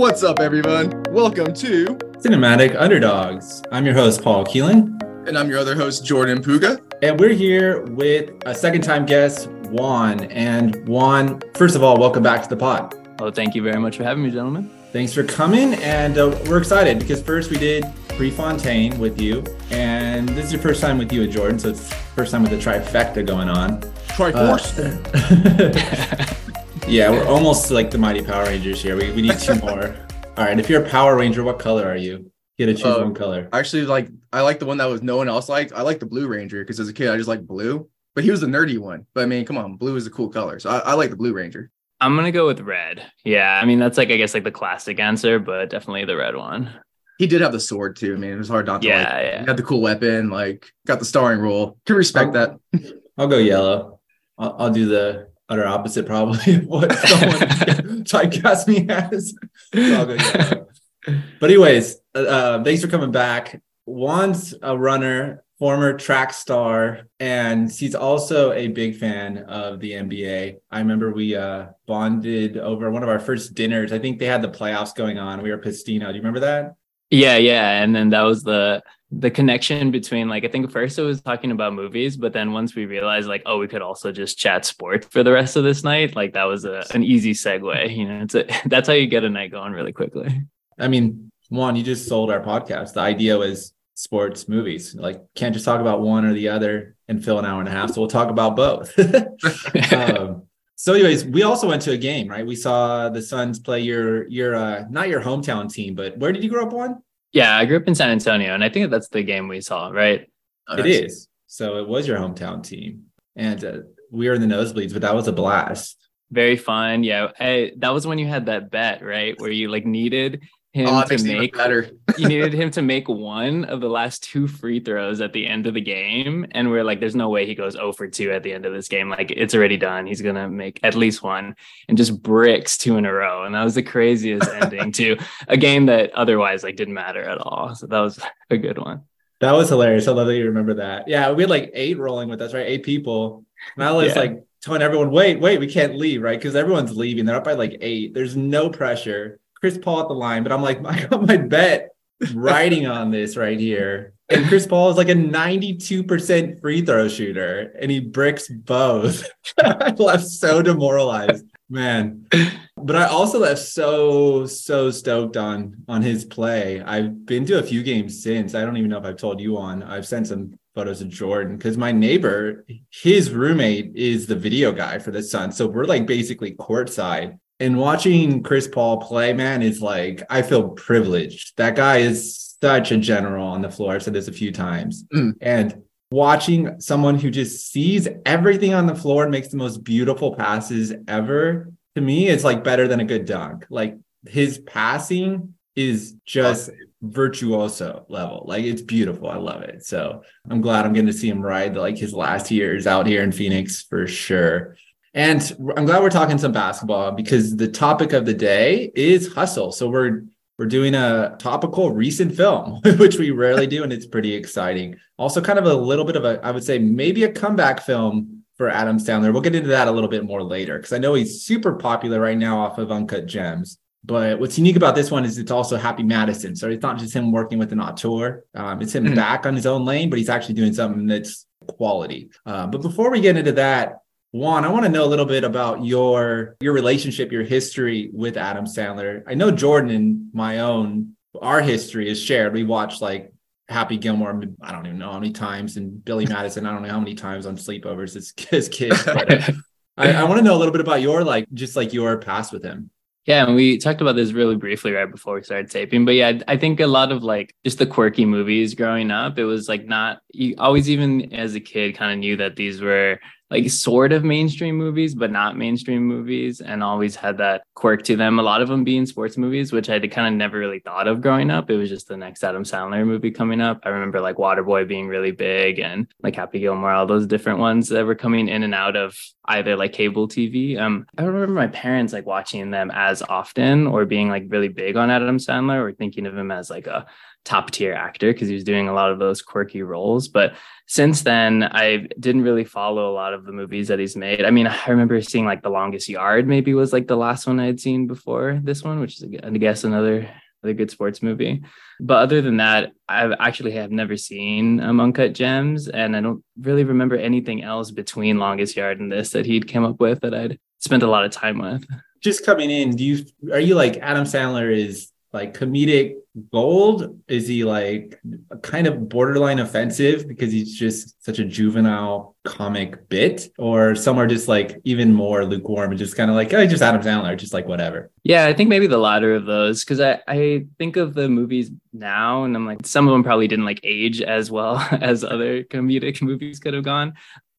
What's up, everyone? Welcome to Cinematic Underdogs. I'm your host, Paul Keelan. And I'm your other host, Jordan Puga. And we're here with a second time guest, Juan. And Juan, first of all, welcome back to the pod. Oh, thank you very much for having me, gentlemen. Thanks for coming. And uh, we're excited because first we did Prefontaine with you. And this is your first time with you and Jordan. So it's first time with the trifecta going on. Triforce. Uh, yeah, we're almost like the Mighty Power Rangers here. We, we need two more. All right. If you're a Power Ranger, what color are you? You get to choose Uh, one color. Actually, like I like the one that was no one else liked. I like the Blue Ranger because as a kid I just like blue. But he was the nerdy one. But I mean, come on, blue is a cool color. So I, I like the Blue Ranger. I'm gonna go with red. Yeah, I mean that's like I guess like the classic answer, but definitely the red one. He did have the sword too. I mean, it was hard not to Yeah, like. yeah. He had the cool weapon, like got the starring role. Can respect that. I'll go yellow. I'll, I'll do the utter opposite, probably, of what someone typecast me as. But, anyways, uh, uh, thanks for coming back. Juan's a runner, former track star, and he's also a big fan of the NBA. I remember we uh, bonded over one of our first dinners. I think they had the playoffs going on. We were Pistino. Do you remember that? Yeah, yeah. And then that was the the connection between like I think first it was talking about movies, but then once we realized like, oh, we could also just chat sports for the rest of this night, like that was a, an easy segue. You know, it's a, that's how you get a night going really quickly. I mean, Juan, you just sold our podcast. The idea was sports movies. Like, can't just talk about one or the other and fill an hour and a half. So we'll talk about both. um, so, anyways, we also went to a game, right? We saw the Suns play your your uh, not your hometown team, but where did you grow up? on? yeah, I grew up in San Antonio, and I think that's the game we saw, right? it is. So it was your hometown team, and uh, we were in the nosebleeds, but that was a blast. Very fun. Yeah, I, that was when you had that bet, right, where you like needed him Oh, to makes it even make better. you needed him to make one of the last two free throws at the end of the game. And we're like, there's no way he goes 0 for 2 at the end of this game. Like, it's already done. He's going to make at least one and just bricks two in a row. And that was the craziest ending to a game that otherwise like didn't matter at all. So that was a good one. That was hilarious. I love that you remember that. Yeah, we had like eight rolling with us, right? Eight people. And I was Yeah. like telling everyone, wait, wait, we can't leave, right? Because everyone's leaving. They're up by like eight. There's no pressure. Chris Paul at the line, but I'm like, I got my bet riding on this right here. And Chris Paul is like a 92% free throw shooter and he bricks both. I left so demoralized, man. But I also left so so stoked on on his play. I've been to a few games since. I don't even know if I've told you on. I've sent some photos of Jordan because my neighbor, his roommate is the video guy for the Sun. So we're like basically courtside. And watching Chris Paul play, man, is like I feel privileged. That guy is such a general on the floor. I've said this a few times. Mm. And watching someone who just sees everything on the floor and makes the most beautiful passes ever to me it's like better than a good dunk like his passing is just virtuoso level like it's beautiful i love it so i'm glad i'm getting to see him ride like his last years out here in phoenix for sure and i'm glad we're talking some basketball because the topic of the day is hustle so we're we're doing a topical recent film which we rarely do and it's pretty exciting also kind of a little bit of a i would say maybe a comeback film for Adam Sandler. We'll get into that a little bit more later because I know he's super popular right now off of Uncut Gems. But what's unique about this one is it's also Happy Madison. So it's not just him working with an auteur. Um, it's him Mhm. back on his own lane, but he's actually doing something that's quality. Uh, but before we get into that, Juan, I want to know a little bit about your your relationship, your history with Adam Sandler. I know Jordan and my own, our history is shared. We watched like Happy Gilmore, I don't even know how many times, and Billy Madison, I don't know how many times on sleepovers as, as kids. But I, I want to know a little bit about your like, just like your past with him. Yeah, and we talked about this really briefly right before we started taping. But yeah, I think a lot of like just the quirky movies growing up, it was like not you always even as a kid kind of knew that these were like sort of mainstream movies, but not mainstream movies, and always had that quirk to them. A lot of them being sports movies, which I kind of never really thought of growing up. It was just the next Adam Sandler movie coming up. I remember like Waterboy being really big and like Happy Gilmore, all those different ones that were coming in and out of either like cable TV. Um, I remember my parents like watching them as often or being like really big on Adam Sandler or thinking of him as like a top tier actor because he was doing a lot of those quirky roles. But since then, I didn't really follow a lot of the movies that he's made. I mean, I remember seeing like The Longest Yard, maybe was like the last one I had seen before this one, which is I guess another another good sports movie. But other than that, I've actually have never seen um, Uncut Gems, and I don't really remember anything else between Longest Yard and this that he'd come up with that I'd spent a lot of time with. Just coming in, do you are you like Adam Sandler is like comedic gold? Is he like kind of borderline offensive because he's just such a juvenile comic bit, or some are just like even more lukewarm and just kind of like, oh, just Adam Sandler, just like whatever? Yeah, I think maybe the latter of those because I, I think of the movies now and I'm like, some of them probably didn't like age as well as other comedic movies could have gone.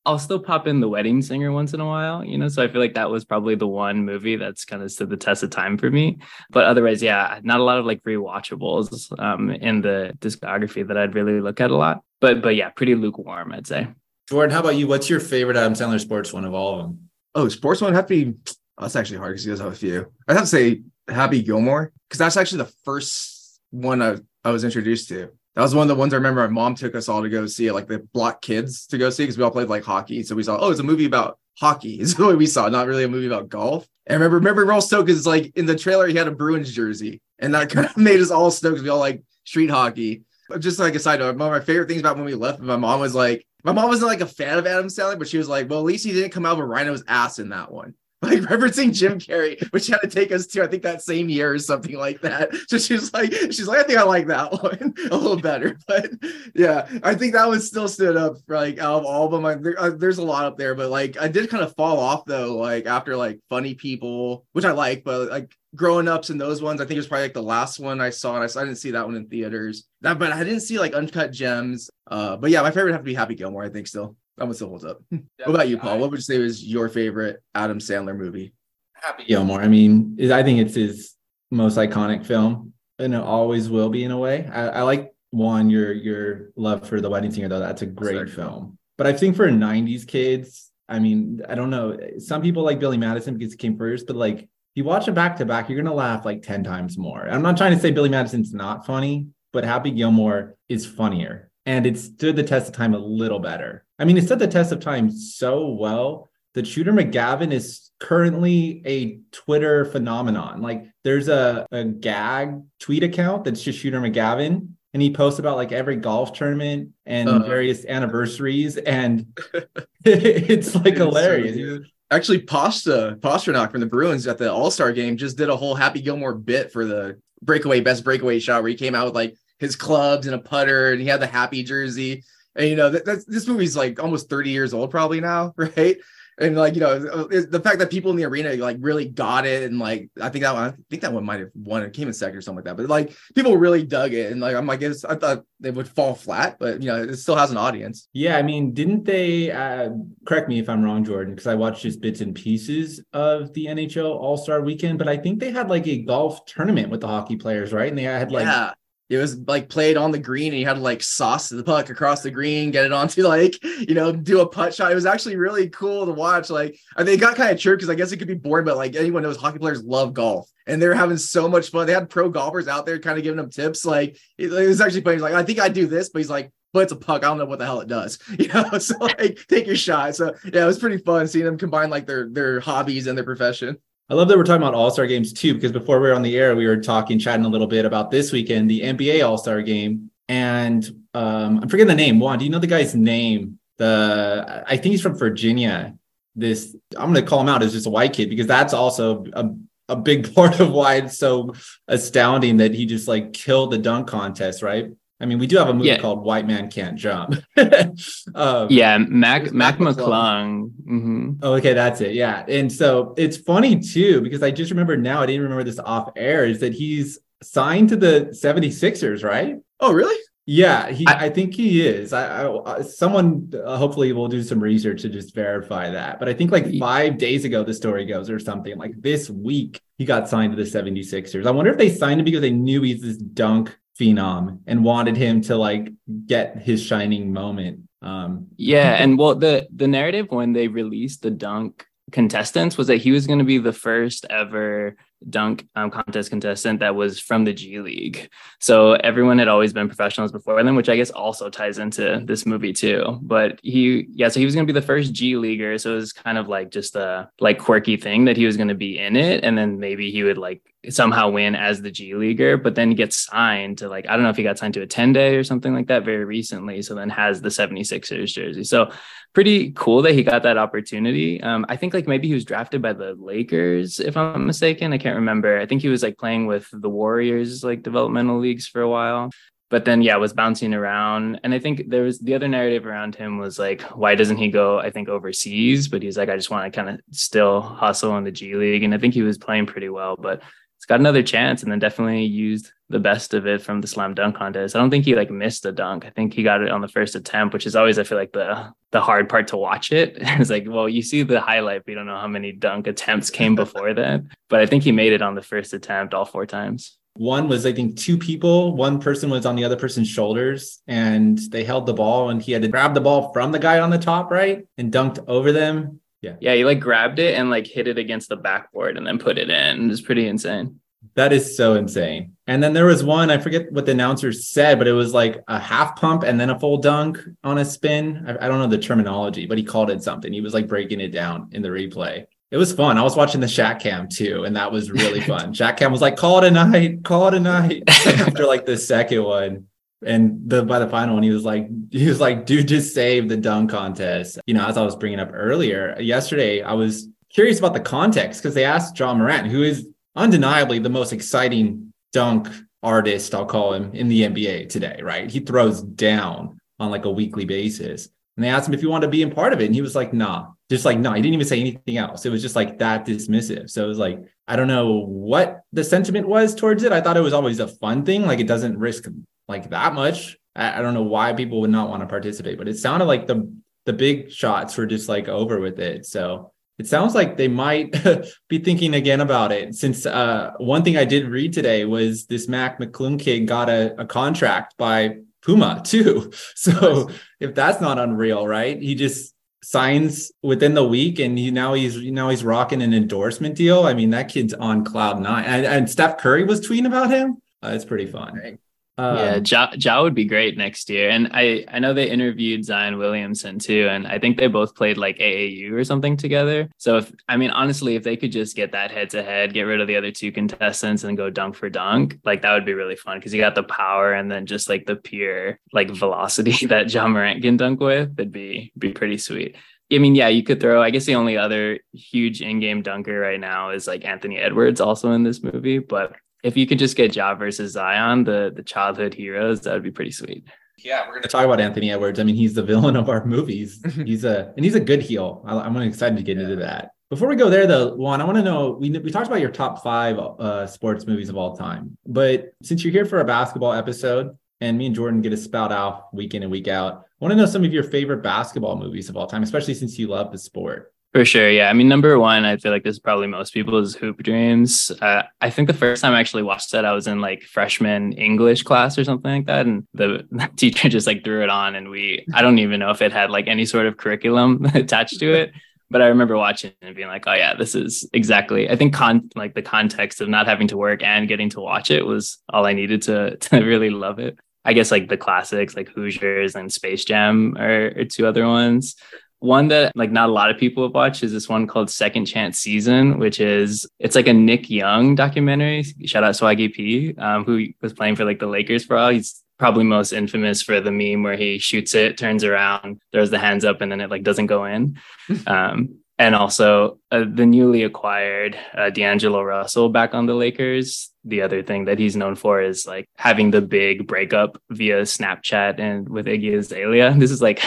I'll still pop in the wedding singer once in a while, you know. So I feel like that was probably the one movie that's kind of stood the test of time for me. But otherwise, yeah, not a lot of like rewatchables um, in the discography that I'd really look at a lot. But but yeah, pretty lukewarm, I'd say. Jordan, how about you? What's your favorite Adam Sandler sports one of all of them? Oh, sports one have to be. Oh, that's actually hard because he does have a few. I'd have to say Happy Gilmore because that's actually the first one I, I was introduced to. That was one of the ones I remember my mom took us all to go see like the block kids to go see because we all played like hockey. So we saw, oh, it's a movie about hockey. Is the way we saw, not really a movie about golf. And remember, remember Earl Stokes is like in the trailer, he had a Bruins jersey, and that kind of made us all stoked. We all like street hockey. Just like a side note, one of my favorite things about when we left, my mom was like, my mom wasn't like a fan of Adam Sandler, but she was like, well, at least he didn't come out of a rhino's ass in that one like referencing Jim Carrey, which had to take us to I think that same year or something like that. So she's like, she's like, I think I like that one a little better. But yeah, I think that one still stood up like out of all of them. I, there, uh, there's a lot up there, but like I did kind of fall off though, like after like Funny People, which I like, but like growing ups and those ones, I think it was probably like the last one I saw, and I, I didn't see that one in theaters. That, but I didn't see like Uncut Gems. Uh, but yeah, my favorite have to be Happy Gilmore. I think still. That one still holds up. what about you, Paul? What would you say was your favorite Adam Sandler movie? Happy Gilmore. I mean, I think it's his most iconic film, and it always will be in a way. I, I like one your your love for the wedding singer though. That's a great Sorry. film. But I think for '90s kids, I mean, I don't know. Some people like Billy Madison because it came first, but like you watch it back to back, you're gonna laugh like ten times more. I'm not trying to say Billy Madison's not funny, but Happy Gilmore is funnier and it stood the test of time a little better. I mean, it stood the test of time so well that Shooter McGavin is currently a Twitter phenomenon. Like there's a, a gag tweet account that's just Shooter McGavin. And he posts about like every golf tournament and uh, various anniversaries. And it's like hilarious. So Actually, Pasta, Pastrnak from the Bruins at the All Star game just did a whole Happy Gilmore bit for the breakaway, best breakaway shot where he came out with like his clubs and a putter, and he had the happy jersey. And you know, that, that's this movie's like almost 30 years old, probably now, right? And like you know, the fact that people in the arena like really got it, and like I think that one, I think that one might have won. It came in second or something like that. But like people really dug it, and like I'm like, I thought they would fall flat, but you know, it still has an audience. Yeah, I mean, didn't they? Uh, correct me if I'm wrong, Jordan, because I watched just bits and pieces of the NHL All Star Weekend, but I think they had like a golf tournament with the hockey players, right? And they had like yeah it was like played on the green and you had to like sauce the puck across the green, get it onto like, you know, do a putt shot. It was actually really cool to watch. Like, I think it got kind of chirped because I guess it could be boring, but like anyone knows hockey players love golf and they're having so much fun. They had pro golfers out there kind of giving them tips. Like, it, it was actually funny. He's like, I think I do this, but he's like, but it's a puck. I don't know what the hell it does. You know, so like take your shot. So yeah, it was pretty fun seeing them combine like their their hobbies and their profession. I love that we're talking about All Star games too, because before we were on the air, we were talking, chatting a little bit about this weekend, the NBA All Star game. And um, I'm forgetting the name. Juan, do you know the guy's name? The I think he's from Virginia. This I'm going to call him out as just a white kid because that's also a, a big part of why it's so astounding that he just like killed the dunk contest, right? I mean, we do have a movie yeah. called White Man Can't Jump. um, yeah, Mac Mac, Mac McClung. Mm-hmm. Oh, okay, that's it. Yeah, and so it's funny too because I just remember now. I didn't remember this off air. Is that he's signed to the 76ers, right? Oh, really? Yeah, he. I, I think he is. I, I someone uh, hopefully will do some research to just verify that. But I think like five days ago, the story goes or something like this week he got signed to the 76ers. I wonder if they signed him because they knew he's this dunk phenom and wanted him to like get his shining moment. Um, yeah, and well, the the narrative when they released the dunk contestants was that he was going to be the first ever dunk um, contest contestant that was from the G League. So everyone had always been professionals before them, which I guess also ties into this movie too. But he, yeah, so he was going to be the first G leaguer. So it was kind of like just a like quirky thing that he was going to be in it, and then maybe he would like somehow win as the G leaguer, but then gets signed to like I don't know if he got signed to a 10 day or something like that very recently. So then has the 76ers jersey. So pretty cool that he got that opportunity. Um, I think like maybe he was drafted by the Lakers, if I'm not mistaken. I can't remember. I think he was like playing with the Warriors, like developmental leagues for a while. But then, yeah, was bouncing around. And I think there was the other narrative around him was like, why doesn't he go, I think, overseas? But he's like, I just want to kind of still hustle in the G League. And I think he was playing pretty well. But he's got another chance and then definitely used the best of it from the slam dunk contest. I don't think he like missed a dunk. I think he got it on the first attempt, which is always I feel like the the hard part to watch it. it's like, well, you see the highlight, but you don't know how many dunk attempts came before that. But I think he made it on the first attempt all four times. One was, I think, two people. One person was on the other person's shoulders and they held the ball and he had to grab the ball from the guy on the top right and dunked over them. Yeah. Yeah. He like grabbed it and like hit it against the backboard and then put it in. It was pretty insane. That is so insane. And then there was one, I forget what the announcer said, but it was like a half pump and then a full dunk on a spin. I, I don't know the terminology, but he called it something. He was like breaking it down in the replay. It was fun. I was watching the Shaq Cam too, and that was really fun. Shaq Cam was like, call it a night, call it a night after like the second one and the by the final one he was like he was like dude just save the dunk contest. You know as i was bringing up earlier yesterday i was curious about the context because they asked Ja Morant who is undeniably the most exciting dunk artist i'll call him in the nba today right? He throws down on like a weekly basis. And they asked him if he wanted to be in part of it and he was like nah. Just like no he didn't even say anything else. It was just like that dismissive. So it was like i don't know what the sentiment was towards it i thought it was always a fun thing like it doesn't risk like that much. I, I don't know why people would not want to participate, but it sounded like the the big shots were just like over with it. So it sounds like they might be thinking again about it. Since uh, one thing I did read today was this Mac McClung kid got a, a contract by Puma too. So nice. if that's not unreal, right? He just signs within the week and he now he's you know he's rocking an endorsement deal. I mean that kid's on cloud nine. And, and Steph Curry was tweeting about him. Uh, it's pretty fun. Um, yeah, Ja, ja would be great next year. And I, I know they interviewed Zion Williamson too. And I think they both played like AAU or something together. So if, I mean, honestly, if they could just get that head to head, get rid of the other two contestants and go dunk for dunk, like that would be really fun because you got the power and then just like the pure like velocity that Ja Morant can dunk with, it'd be, be pretty sweet. I mean, yeah, you could throw. I guess the only other huge in-game dunker right now is like Anthony Edwards, also in this movie. But if you could just get Ja versus Zion, the the childhood heroes, that would be pretty sweet. Yeah, we're going to talk about Anthony Edwards. I mean, he's the villain of our movies. he's a and he's a good heel. I'm excited to get into that. Before we go there, though, Juan, I want to know we we talked about your top five uh, sports movies of all time, but since you're here for a basketball episode, and me and Jordan get to spout out week in and week out, I want to know some of your favorite basketball movies of all time, especially since you love the sport. For sure. Yeah. I mean, number one, I feel like this is probably most people's hoop dreams. Uh, I think the first time I actually watched it, I was in like freshman English class or something like that. And the, the teacher just like threw it on. And we, I don't even know if it had like any sort of curriculum attached to it. But I remember watching and being like, oh, yeah, this is exactly, I think con like the context of not having to work and getting to watch it was all I needed to, to really love it. I guess like the classics like Hoosiers and Space Jam are, are two other ones one that like not a lot of people have watched is this one called Second Chance Season, which is it's like a Nick Young documentary. Shout out Swaggy P, um, who was playing for like the Lakers for all. He's probably most infamous for the meme where he shoots it, turns around, throws the hands up, and then it like doesn't go in. Um, and also uh, the newly acquired uh, D'Angelo Russell back on the Lakers. The other thing that he's known for is like having the big breakup via Snapchat and with Iggy Azalea. This is like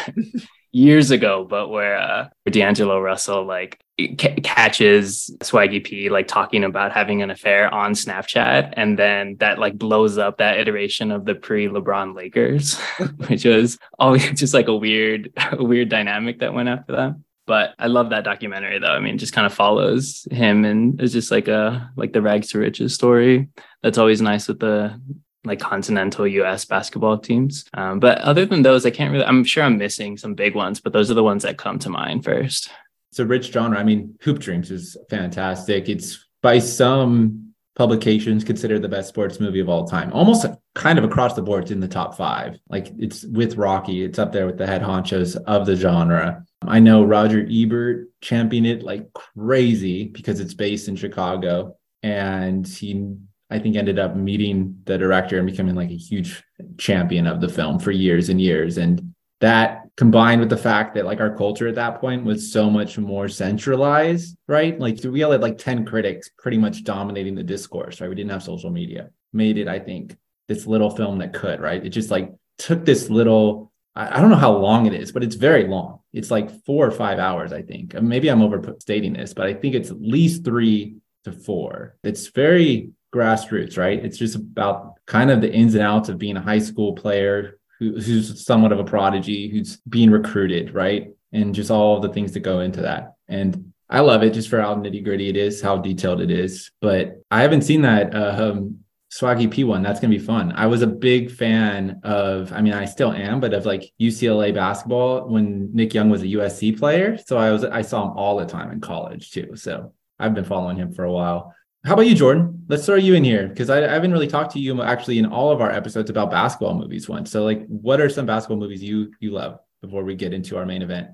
years ago, but where uh, D'Angelo Russell like c- catches Swaggy P like talking about having an affair on Snapchat, and then that like blows up that iteration of the pre-LeBron Lakers, which was always just like a weird, a weird dynamic that went after that. But I love that documentary though. I mean, just kind of follows him and it's just like a like the rags to riches story. That's always nice with the like continental US basketball teams. Um, but other than those, I can't really, I'm sure I'm missing some big ones, but those are the ones that come to mind first. It's a rich genre. I mean, Hoop Dreams is fantastic. It's by some publications considered the best sports movie of all time. Almost kind of across the board, it's in the top five. Like it's with Rocky, it's up there with the head honchos of the genre. I know Roger Ebert championed it like crazy because it's based in Chicago. And he, I think, ended up meeting the director and becoming like a huge champion of the film for years and years. And that combined with the fact that like our culture at that point was so much more centralized, right? Like we all had like 10 critics pretty much dominating the discourse, right? We didn't have social media, made it, I think, this little film that could, right? It just like took this little, I, I don't know how long it is, but it's very long. It's like four or five hours, I think. Maybe I'm overstating this, but I think it's at least three to four. It's very grassroots, right? It's just about kind of the ins and outs of being a high school player who, who's somewhat of a prodigy, who's being recruited, right? And just all the things that go into that. And I love it just for how nitty gritty it is, how detailed it is. But I haven't seen that uh, um, Swaggy P one. That's gonna be fun. I was a big fan of, I mean, I still am, but of like UCLA basketball when Nick Young was a USC player. So I was, I saw him all the time in college too. So I've been following him for a while. How about you, Jordan? Let's throw you in here because I, I, haven't really talked to you actually in all of our episodes about basketball movies once. So, like, what are some basketball movies you you love before we get into our main event?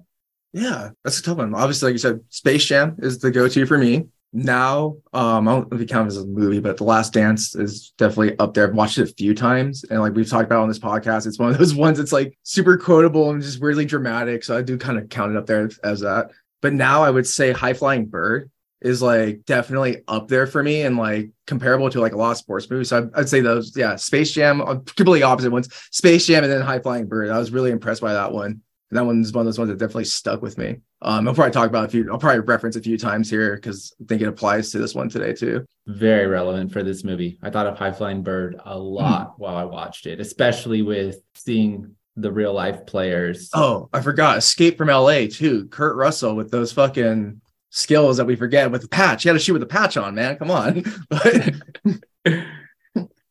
Yeah, that's a tough one. Obviously, like you said, Space Jam is the go-to for me. Now, um, I don't know if it counts as a movie, but The Last Dance is definitely up there. I've watched it a few times, and like we've talked about on this podcast, it's one of those ones that's like super quotable and just weirdly dramatic. So I do kind of count it up there as that. But now I would say High Flying Bird is like definitely up there for me and like comparable to like a lot of sports movies. So I'd, I'd say those, yeah, Space Jam, uh, completely opposite ones, Space Jam and then High Flying Bird. I was really impressed by that one. And that one's one of those ones that definitely stuck with me. Um, I'll probably talk about a few, I'll probably reference a few times here because I think it applies to this one today too. Very relevant for this movie. I thought of High Flying Bird a lot mm. while I watched it, especially with seeing the real life players. Oh, I forgot. Escape from LA too. Kurt Russell with those fucking skills that we forget with the patch. You had to shoot with the patch on, man. Come on.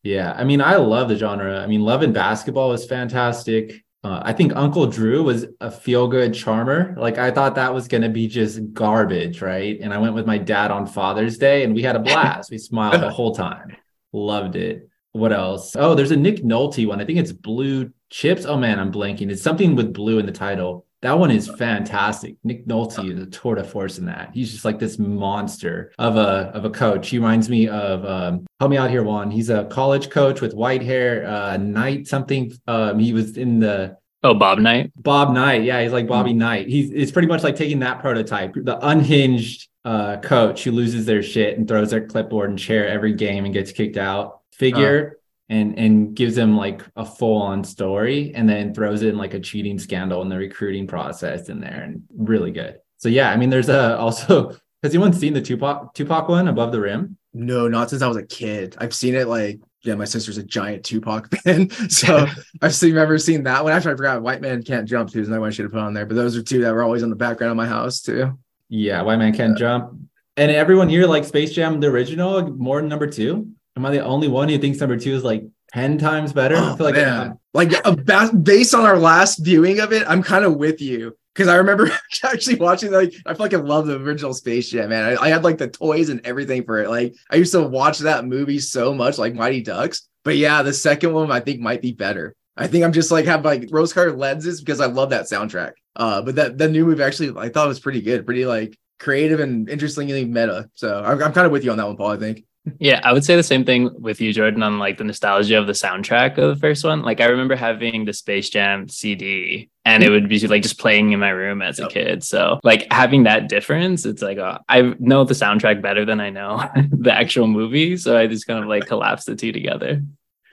yeah, I mean, I love the genre. I mean, Love and Basketball is fantastic. Uh, I think Uncle Drew was a feel good charmer. Like I thought that was going to be just garbage, right? And I went with my dad on Father's Day, and we had a blast. we smiled the whole time. Loved it. What else? Oh, there's a Nick Nolte one. I think it's Blue Chips. Oh man, I'm blanking. It's something with blue in the title. That one is fantastic. Nick Nolte is a tour de force in that. He's just like this monster of a of a coach. He reminds me of um, help me out here, Juan. He's a college coach with white hair. Uh, Knight something. Um, he was in the Oh, Bob Knight. Bob Knight. Yeah, he's like Bobby mm-hmm. Knight. He's it's pretty much like taking that prototype, the unhinged uh, coach who loses their shit and throws their clipboard and chair every game and gets kicked out. Figure and and gives them like a full on story and then throws in like a cheating scandal in the recruiting process in there and really good. So yeah, I mean there's a also has anyone seen the Tupac Tupac one above the rim? No, not since I was a kid. I've seen it like yeah, my sister's a giant Tupac fan. So I've seen never seen that one. Actually, I forgot White Man Can't Jump too, is another one I should have put on there. But those are two that were always in the background of my house too. Yeah, White Man Can't yeah. Jump. And everyone here like Space Jam the original more than number two. Am I the only one who thinks number two is like 10 times better? Oh, I feel like man. like uh, based on our last viewing of it, I'm kind of with you. Cause I remember actually watching like I fucking love the original Space Jam, man. I, I, had like the toys and everything for it. Like I used to watch that movie so much, like Mighty Ducks. But yeah, the second one I think might be better. I think I'm just like have like rose colored lenses because I love that soundtrack. Uh, but that the new movie actually I thought was pretty good, pretty like creative and interestingly meta. So I'm, I'm kind of with you on that one, Paul. I think. Yeah, I would say the same thing with you, Jordan, on like the nostalgia of the soundtrack of the first one. Like I remember having the Space Jam CD and it would be like just playing in my room as a kid. So like having that difference, it's like uh, I know the soundtrack better than I know the actual movie. So I just kind of like collapse the two together.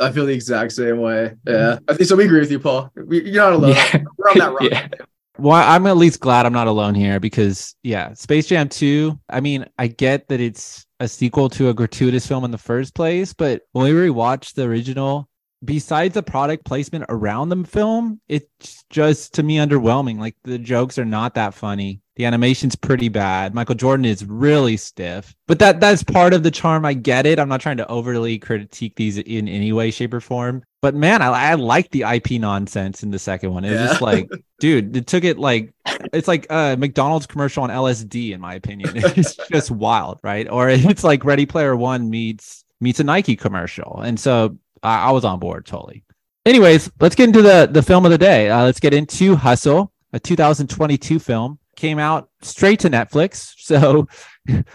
I feel the exact same way. Yeah. I think so. We agree with you, Paul. We, you're not alone. Yeah. We're on that rock. yeah. Well, I'm at least glad I'm not alone here because yeah, Space Jam 2, I mean, I get that it's a sequel to a gratuitous film in the first place, but when we rewatched the original, besides the product placement around the film, it's just to me underwhelming. Like the jokes are not that funny. The animation's pretty bad. Michael Jordan is really stiff, but that that's part of the charm. I get it. I'm not trying to overly critique these in any way, shape, or form. But man, I, I like the IP nonsense in the second one. It's yeah. just like, dude, it took it like it's like a McDonald's commercial on LSD, in my opinion. It's just wild, right? Or it's like Ready Player One meets meets a Nike commercial. And so I, I was on board totally. Anyways, let's get into the the film of the day. Uh, let's get into Hustle, a 2022 film. Came out straight to Netflix. So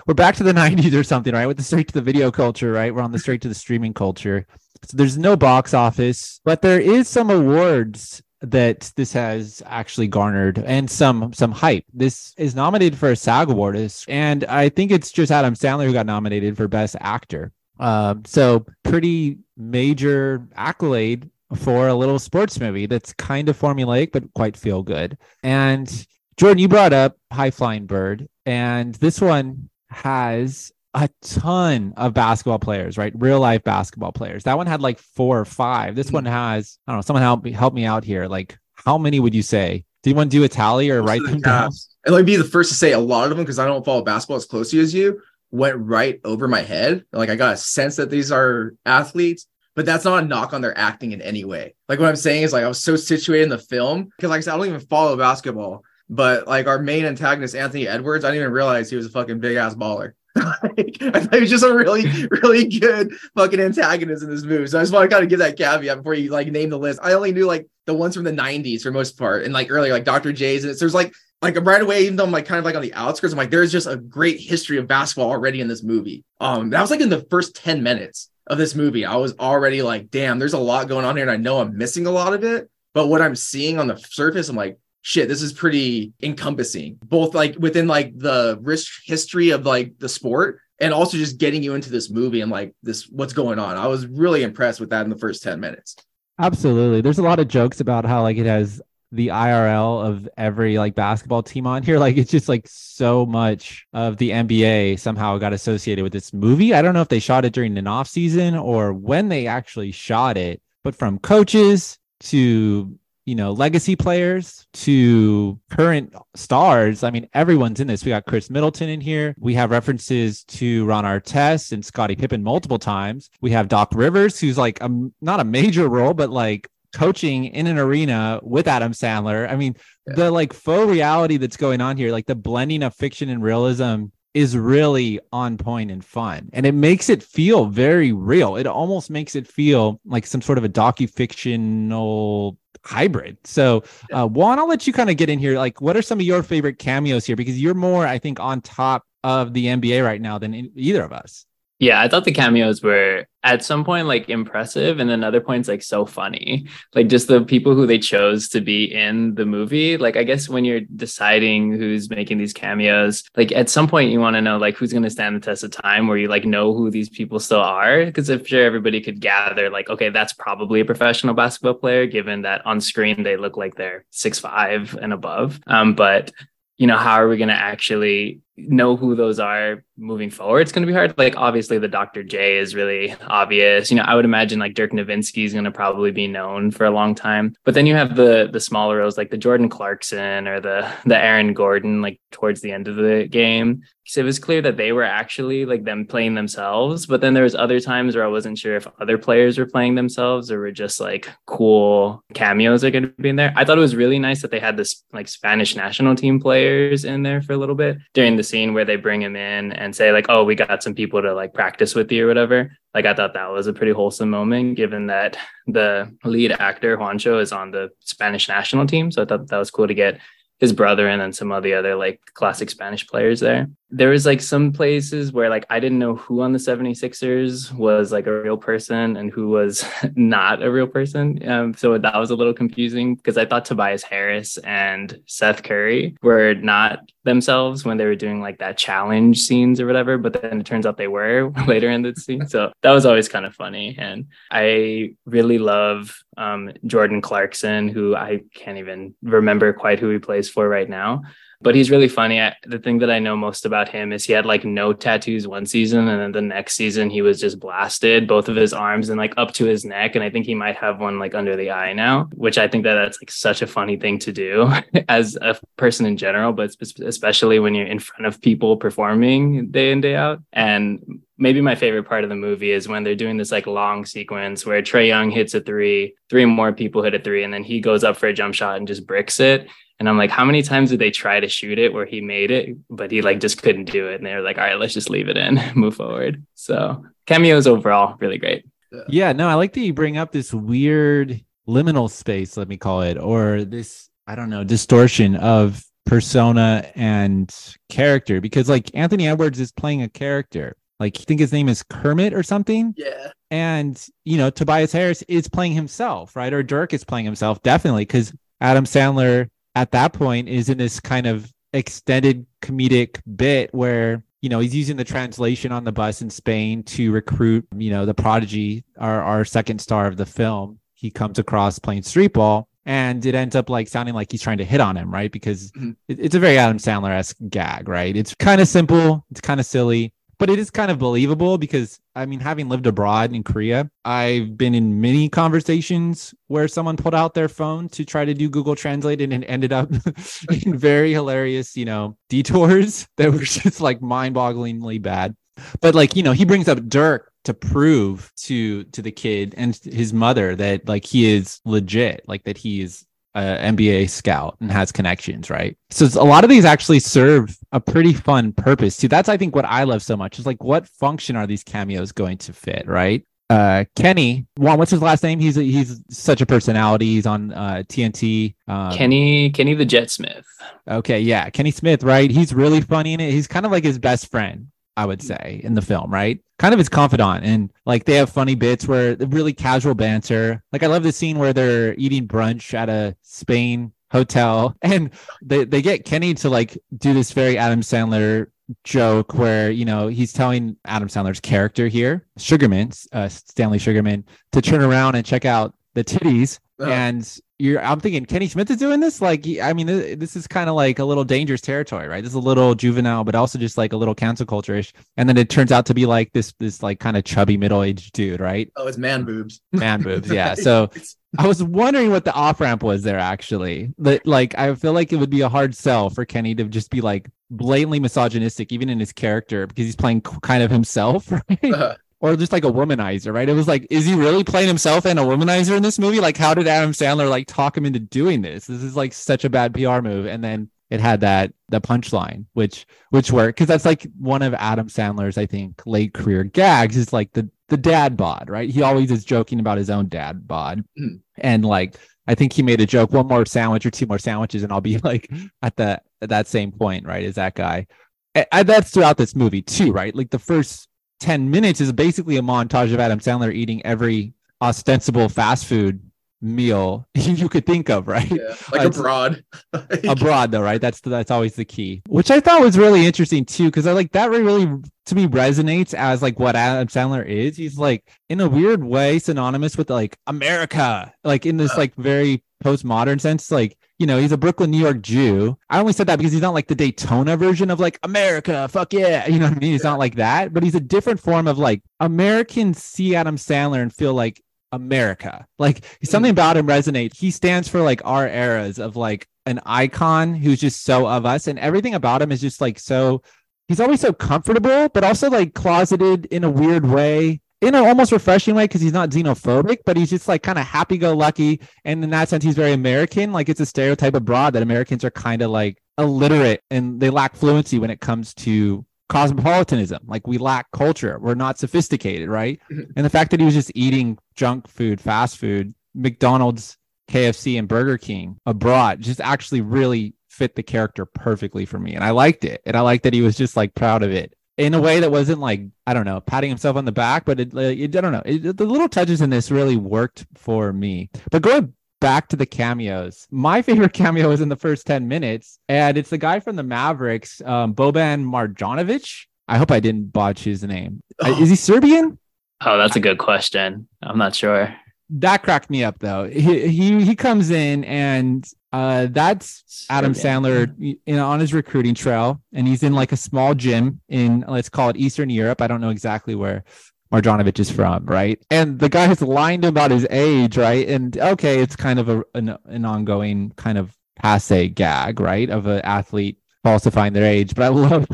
we're back to the 90s or something, right? With the straight to the video culture, right? We're on the straight to the streaming culture. So there's no box office, but there is some awards that this has actually garnered and some some hype. This is nominated for a SAG award, and I think it's just Adam Sandler who got nominated for Best Actor. Um, so pretty major accolade for a little sports movie that's kind of formulaic but quite feel good. And Jordan, you brought up High Flying Bird, and this one has a ton of basketball players, right? Real life basketball players. That one had like four or five. This one has, I don't know, someone help me help me out here. Like, how many would you say? Do you want to do a tally or write them down? And let me be the first to say a lot of them because I don't follow basketball as closely as you went right over my head. Like I got a sense that these are athletes, but that's not a knock on their acting in any way. Like what I'm saying is like I was so situated in the film because like I said, I don't even follow basketball, but like our main antagonist, Anthony Edwards, I didn't even realize he was a fucking big ass baller. like, I thought he was just a really, really good fucking antagonist in this movie. So I just want to kind of give that caveat before you like name the list. I only knew like the ones from the 90s for most part, and like earlier, like Dr. J's. And there's like like right away, even though I'm like kind of like on the outskirts, I'm like, there's just a great history of basketball already in this movie. Um, that was like in the first 10 minutes of this movie. I was already like, damn, there's a lot going on here, and I know I'm missing a lot of it. But what I'm seeing on the surface, I'm like, shit, this is pretty encompassing, both like within like the rich history of like the sport and also just getting you into this movie and like this what's going on. I was really impressed with that in the first 10 minutes. Absolutely. There's a lot of jokes about how like it has the IRL of every like basketball team on here. Like it's just like so much of the NBA somehow got associated with this movie. I don't know if they shot it during an off season or when they actually shot it, but from coaches to you know, legacy players to current stars. I mean, everyone's in this. We got Khris Middleton in here. We have references to Ron Artest and Scottie Pippen multiple times. We have Doc Rivers, who's like a, not a major role, but like coaching in an arena with Adam Sandler. I mean, yeah. the like faux reality that's going on here, like the blending of fiction and realism is really on point and fun. And it makes it feel very real. It almost makes it feel like some sort of a docu-fictional hybrid. So uh, juan i'll let you kind of get in here. Like what are some of your favorite cameos here? Because you're more i think on top of the nba right now than either of us yeah, I thought the cameos were at some point like impressive and then other points like so funny. Like just the people who they chose to be in the movie. Like I guess when you're deciding who's making these cameos, like at some point you want to know like who's going to stand the test of time where you like know who these people still are because if sure everybody could gather like okay, that's probably a professional basketball player given that on screen they look like they're six five and above. Um but you know, how are we going to actually know who those are moving forward, it's going to be hard. Like obviously the Dr. J is really obvious. You know, I would imagine like Dirk Nowitzki is going to probably be known for a long time. But then you have the the smaller roles like the Jordan Clarkson or the the Aaron Gordon like towards the end of the game. So it was clear that they were actually like them playing themselves. But then there was other times where I wasn't sure if other players were playing themselves or were just like cool cameos are going to be in there. I thought it was really nice that they had this like Spanish national team players in there for a little bit during the scene where they bring him in and say like, "Oh, we got some people to like practice with you or whatever." Like I thought that was a pretty wholesome moment, given that the lead actor Juancho is on the Spanish national team. So I thought that was cool to get his brother and then some of the other like classic Spanish players there. There was like some places where like I didn't know who on the 76ers was like a real person and who was not a real person. Um, so that was a little confusing because I thought Tobias Harris and Seth Curry were not themselves when they were doing like that challenge scenes or whatever, but then it turns out they were later in the scene. So that was always kind of funny. And I really love um, Jordan Clarkson, who I can't even remember quite who he plays for right now but he's really funny. I, the thing that I know most about him is he had like no tattoos one season, and then the next season he was just blasted, both of his arms and like up to his neck, and I think he might have one like under the eye now, which I think that that's like such a funny thing to do as a person in general, but especially when you're in front of people performing day in day out. And maybe my favorite part of the movie is when they're doing this like long sequence where Trae Young hits a three, three more people hit a three, and then he goes up for a jump shot and just bricks it. And I'm like, how many times did they try to shoot it where he made it, but he like just couldn't do it? And they were like, all right, let's just leave it in, move forward. So cameos overall really great. Yeah, no, I like that you bring up this weird liminal space, let me call it, or this, I don't know, distortion of persona and character because like Anthony Edwards is playing a character. Like I think his name is Kermit or something. Yeah. And you know, Tobias Harris is playing himself, right? Or Dirk is playing himself, definitely, because Adam Sandler at that point is in this kind of extended comedic bit where you know he's using the translation on the bus in Spain to recruit you know the prodigy our our second star of the film. He comes across playing street ball and it ends up like sounding like he's trying to hit on him right? Because Mhm. it- it's a very Adam Sandler-esque gag right? It's kind of simple it's kind of silly but it is kind of believable because I mean, having lived abroad in Korea, I've been in many conversations where someone pulled out their phone to try to do Google Translate and it ended up in very hilarious, you know, detours that were just like mind-bogglingly bad. But like, you know, he brings up Dirk to prove to to the kid and his mother that like he is legit, like that he is a NBA scout and has connections, right? So a lot of these actually serve a pretty fun purpose too. That's I think what I love so much is like what function are these cameos going to fit, right? Uh, Kenny, Juan, what's his last name? He's a, he's such a personality. He's on uh, TNT. Um, Kenny Kenny the Jet Smith. Okay, yeah, Kenny Smith, right? He's really funny in it. He's kind of like his best friend, I would say, in the film, right? Kind of his confidant, and like they have funny bits where really casual banter. Like I love the scene where they're eating brunch at a Spain hotel, and they they get Kenny to like do this very Adam Sandler joke where you know he's telling Adam Sandler's character here, Sugarman, uh, Stanley Sugarman, to turn around and check out the titties Uh, and you're i'm thinking kenny smith is doing this? Like i mean th- this is kind of like a little dangerous territory right? This is a little juvenile but also just like a little cancel culture-ish. And then it turns out to be like this this like kind of chubby middle-aged dude right? Oh, it's man boobs. man boobs yeah. So i was wondering what the off-ramp was there actually. That like i feel like it would be a hard sell for kenny to just be like blatantly misogynistic even in his character because he's playing kind of himself right? Uh, or just like a womanizer, right? It was like, is he really playing himself and a womanizer in this movie? Like, how did Adam Sandler like talk him into doing this? This is like such a bad PR move. And then it had that the punchline, which which worked because that's like one of Adam Sandler's, I think, late career gags is like the the dad bod, right? He always is joking about his own dad bod, Mhm. and like I think he made a joke, one more sandwich or two more sandwiches, and I'll be like at the at that same point, right? Is that guy? And- and that's throughout this movie too, right? Like the first 10 minutes is basically a montage of Adam Sandler eating every ostensible fast food meal you could think of, right? yeah, like Uh, abroad. Abroad though, right? That's that's always the key. Which I thought was really interesting too cuz I like that really, really to me resonates as like what Adam Sandler is. He's like in a weird way synonymous with like America, like in this like very postmodern sense like you know, he's a Brooklyn, New York Jew. I only said that because he's not like the Daytona version of like America, fuck yeah. You know what I mean? He's not like that, but he's a different form of like Americans see Adam Sandler and feel like America. Like mm. something about him resonates. He stands for like our eras of like an icon who's just so of us, and everything about him is just like so. He's always so comfortable, but also like closeted in a weird way, in an almost refreshing way because he's not xenophobic, but he's just like kind of happy-go-lucky, and in that sense, he's very American. Like it's a stereotype abroad that Americans are kind of like illiterate and they lack fluency when it comes to cosmopolitanism. Like we lack culture. We're not sophisticated, right? Mhm. And the fact that he was just eating junk food, fast food, McDonald's, KFC, and Burger King abroad just actually really fit the character perfectly for me. And I liked it. And I liked that he was just like proud of it in a way that wasn't like, I don't know, patting himself on the back, but it, like, it I don't know. It, the little touches in this really worked for me. But going back to the cameos. My favorite cameo is in the first 10 minutes, and it's the guy from the Mavericks, um, Boban Marjanovic. I hope I didn't botch his name. Uh, Is he Serbian? Oh, that's a good question. I'm not sure. That cracked me up though. He he, he comes in and uh, that's Adam Serbian. Sandler you know, on his recruiting trail, and he's in like a small gym in let's call it Eastern Europe. I don't know exactly where Marjanovic is from, right? And the guy has lied about his age, right? And okay, it's kind of a an, an ongoing kind of passe gag, right? Of an athlete falsifying their age. But I love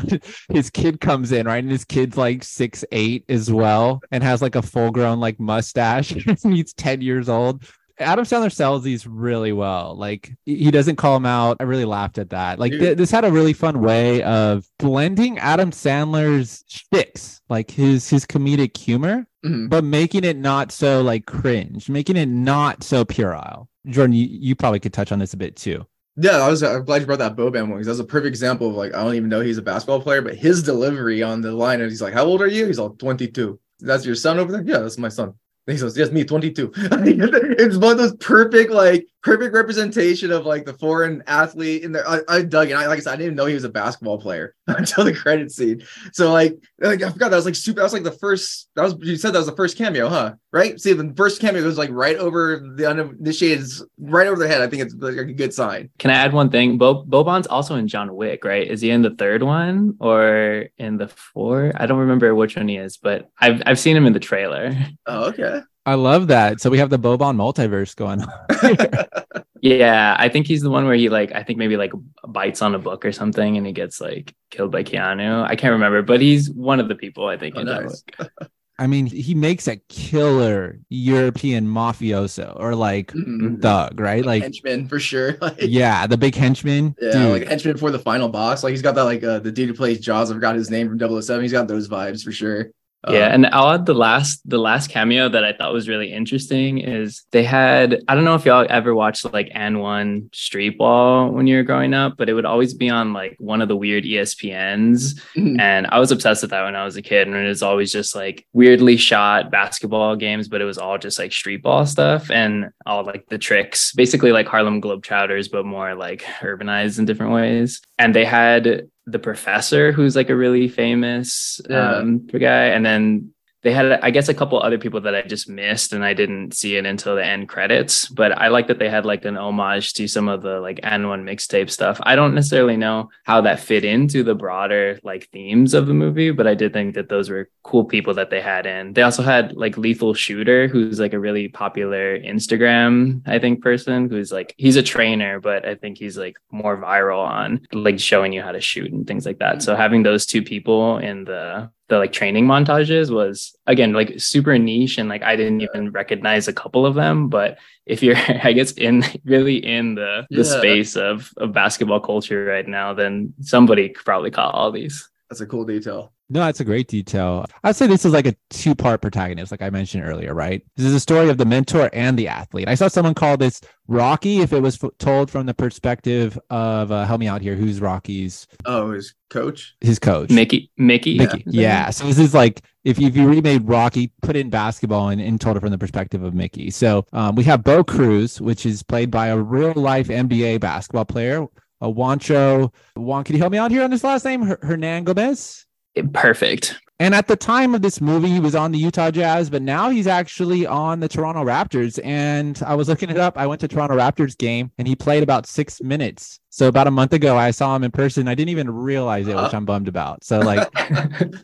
his kid comes in, right? And his kid's like six eight as well, and has like a full grown like mustache. he's ten years old. Adam Sandler sells these really well. Like he doesn't call him out. I really laughed at that. Like th- this had a really fun way of blending Adam Sandler's shticks, like his his comedic humor, Mhm. but making it not so like cringe, making it not so puerile. Jordan, you, you probably could touch on this a bit too. Yeah, I was I'm glad you brought that Boban one because that's a perfect example of like I don't even know he's a basketball player, but his delivery on the line and he's like, How old are you? He's all 22. That's your son over there? Yeah, that's my son. And he says, Yes, me, 22. it's one of those perfect, like perfect representation of like the foreign athlete in there. I, I dug it. I like I said, I didn't even know he was a basketball player until the credit scene. So like, like I forgot that was like super. That was like the first. That was you said that was the first cameo, huh? Right? See, the first cameo was like right over the uninitiated, right over their head. I think it's like a good sign. Can I add one thing? Bo Boban's also in John Wick, right? Is he in the third one or in the four? I don't remember which one he is, but I've I've seen him in the trailer. Oh, okay. I love that. So we have the Boban multiverse going on. Yeah, I think he's the one where he like I think maybe like bites on a book or something and he gets like killed by Keanu. I can't remember, but he's one of the people I think Oh, in John nice. Wick. I mean, he makes a killer European mafioso or like Mhm. thug, right? Like, henchman for sure. Like, yeah, the big henchman. yeah, Dude, like henchman for the final boss. Like he's got that like uh, the dude who plays Jaws. I forgot his name from 007. He's got those vibes for sure. Yeah, Um, and I'll add the last the last cameo that I thought was really interesting is they had I don't know if y'all ever watched like AND1 Street Ball when you were growing up, but it would always be on like one of the weird ESPNs, mhm. and I was obsessed with that when I was a kid, and it was always just like weirdly shot basketball games, but it was all just like street ball stuff and all like the tricks, basically like Harlem Globetrotters, but more like urbanized in different ways. And they had the professor, who's like a really famous Yeah. um, guy, and then they had i guess a couple other people that i just missed and i didn't see it until the end credits but i like that they had like an homage to some of the like AND1 mixtape stuff. I don't necessarily know how that fit into the broader like themes of the movie but i did think that those were cool people that they had in. They also had like lethal shooter who's like a really popular instagram i think person who's like he's a trainer but i think he's like more viral on like showing you how to shoot and things like that. So having those two people in the the like training montages was again like super niche and like I didn't even recognize a couple of them. But if you're I guess in really in the the Yeah. space of of basketball culture right now, then somebody could probably caught all these. That's a cool detail. No, that's a great detail. I'd say this is like a two part protagonist, like I mentioned earlier, right? This is a story of the mentor and the athlete. I saw someone call this Rocky if it was f- told from the perspective of, uh, help me out here, who's Rocky's, Oh, his coach. his coach? Mickey Mickey. Mickey. Yeah. So this is like if you, if you remade Rocky, put in basketball and, and told it from the perspective of Mickey. So um, we have Bo Cruz, which is played by a real life NBA basketball player, a Juancho. Juan, can you help me out here on his last name? Her- Hernangómez? Perfect. And at the time of this movie, he was on the Utah Jazz, but now he's actually on the Toronto Raptors. And I was looking it up. I went to Toronto Raptors game and he played about six minutes. So about a month ago, I saw him in person. I didn't even realize it, which uh. I'm bummed about. So like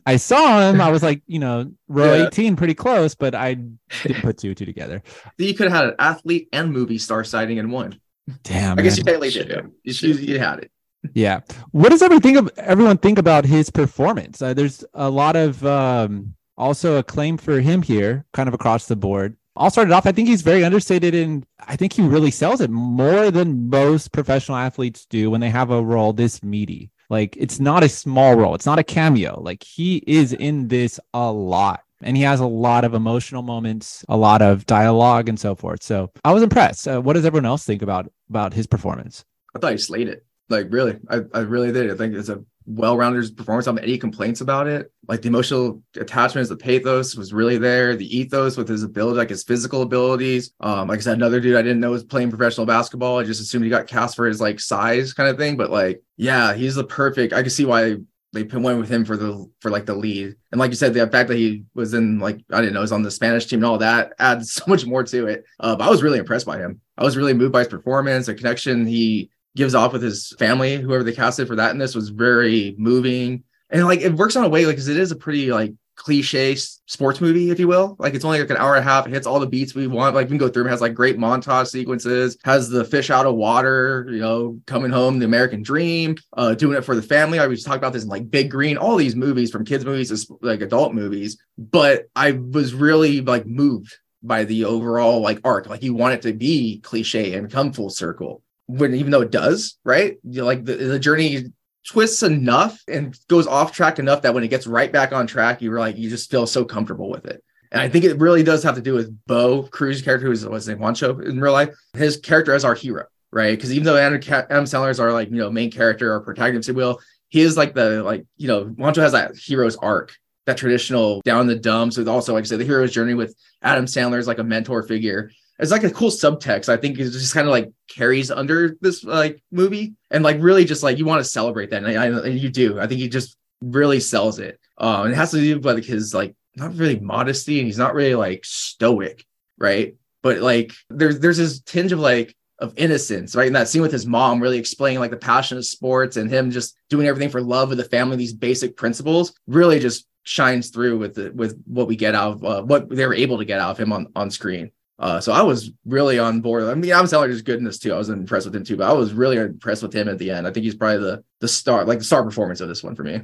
I saw him, I was like, you know, row Yeah. 18, pretty close, but I didn't put two two together. You could have had an athlete and movie star sighting in one. Damn. I guess you technically Shit. did. You, you, you had it. Yeah. What does everything of everyone think about his performance? Uh, there's a lot of um, also acclaim for him here, kind of across the board. I'll start it off. I think he's very understated, and I think he really sells it more than most professional athletes do when they have a role this meaty. Like it's not a small role. It's not a cameo. Like he is in this a lot. And he has a lot of emotional moments, a lot of dialogue, and so forth. So I was impressed. Uh, what does everyone else think about about his performance? I thought he slayed it. Like really, I, I really did. I think it's a well-rounded performance. I don't have any complaints about it. Like the emotional attachments, the pathos was really there. The ethos with his ability, like his physical abilities. Um, like I said, another dude I didn't know was playing professional basketball. I just assumed he got cast for his like size kind of thing. But like, yeah, he's the perfect. I can see why they went with him for the for like the lead. And like you said, the fact that he was in like I didn't know, was on the Spanish team and all that adds so much more to it. Uh, but I was really impressed by him. I was really moved by his performance, the connection he gives off with his family, whoever they casted for that in this was very moving. And like it works on a way like because it is a pretty like cliche sports movie, if you will. Like it's only like an hour and a half. It hits all the beats we want. Like we can go through. It has like great montage sequences. Has the fish out of water. You know, coming home, the American dream. Uh, doing it for the family. I was talking about this in like Big Green. All these movies, from kids movies to like adult movies. But I was really like moved by the overall like arc. Like you want it to be cliche and come full circle. When even though it does, right? You like the, the journey twists enough and goes off track enough that when it gets right back on track, you're like you just feel so comfortable with it. And I think it really does have to do with Bo Cruz' character, who's what's his name, Juancho in real life. His character as our hero, right? Because even though Adam, Adam Sandler is our like you know main character or protagonist, if will, he is like the like you know Juancho has that hero's arc, that traditional down the dumps. With also like I said, the hero's journey with Adam Sandler is like a mentor figure. It's like a cool subtext. I think it just kind of like carries under this like movie, and like really just like you want to celebrate that, and, I, and you do. I think he just really sells it. Um, it has to do with like his like not really modesty, and he's not really like stoic, right? But like there's there's this tinge of like of innocence, right? In that scene with his mom, really explaining like the passion of sports and him just doing everything for love of the family, these basic principles really just shines through with the, with what we get out of uh, what they were able to get out of him on on screen. Uh, so I was really on board. I mean, Adam Sandler is good in this too. I was impressed with him too, but I was really impressed with him at the end. I think he's probably the the star, like the star performance of this one for me.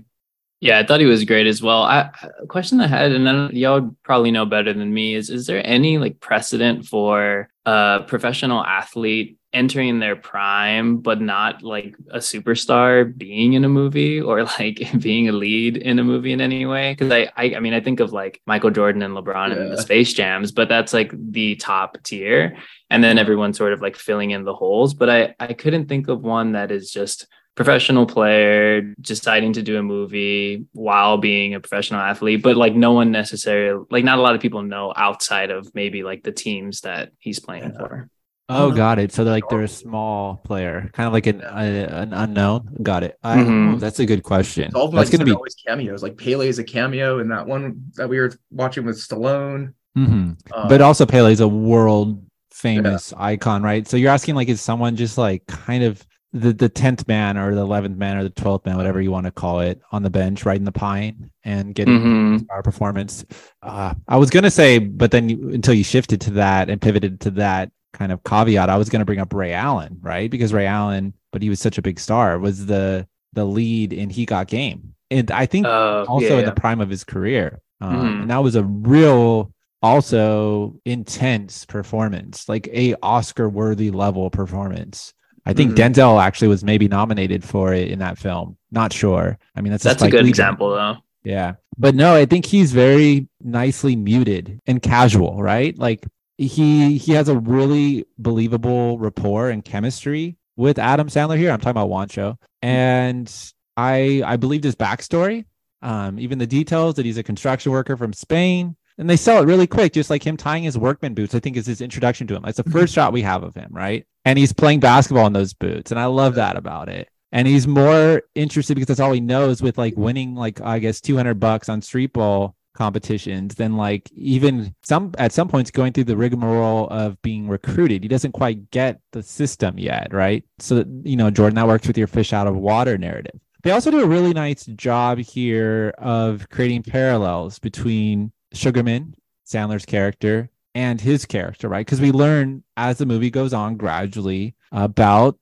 Yeah, I thought he was great as well. I, a question I had, and y'all probably know better than me, is is there any like precedent for a professional athlete entering their prime, but not like a superstar being in a movie or like being a lead in a movie in any way? Because I, I, I mean, I think of like Michael Jordan and LeBron yeah. and the Space Jams, but that's like the top tier, and then everyone sort of like filling in the holes. But I, I couldn't think of one that is just professional player deciding to do a movie while being a professional athlete but like no one necessarily like not a lot of people know outside of maybe like the teams that he's playing for. Oh got it. So they're like they're a small player kind of like an uh, an unknown? Got it. I, mm-hmm. that's a good question. All that's like, gonna be always cameos. Like Pele is a cameo in that one that we were watching with Stallone. Mm-hmm. um, but also pele is a world famous yeah. icon right? So you're asking like is someone just like kind of the the tenth man or the eleventh man or the twelfth man, whatever you want to call it, on the bench, right in the pine and getting mm-hmm. our performance. Uh, I was gonna say, but then you, until you shifted to that and pivoted to that kind of caveat, I was gonna bring up Ray Allen, right? Because Ray Allen, but he was such a big star, was the the lead in He Got Game, and I think uh, also yeah, in the prime of his career, um, mm-hmm. and that was a real also intense performance, like a Oscar worthy level performance. I think mm-hmm. Denzel actually was maybe nominated for it in that film. Not sure. I mean, that's that's a, a good example though. Yeah, but no, I think he's very nicely muted and casual, right? Like he he has a really believable rapport and chemistry with Adam Sandler here. I'm talking about Juancho, and I I believed his backstory, um, even the details that he's a construction worker from Spain and they sell it really quick, just like him tying his workman boots. I think is his introduction to him. That's the first shot we have of him, right? And he's playing basketball in those boots, and I love that about it. And he's more interested because that's all he knows with like winning, like I guess two hundred bucks on street ball competitions than like even some at some points going through the rigmarole of being recruited. He doesn't quite get the system yet, right? So you know, Jordan, that works with your fish out of water narrative. They also do a really nice job here of creating parallels between Sugerman, Sandler's character, and his character, right? Because we learn as the movie goes on gradually about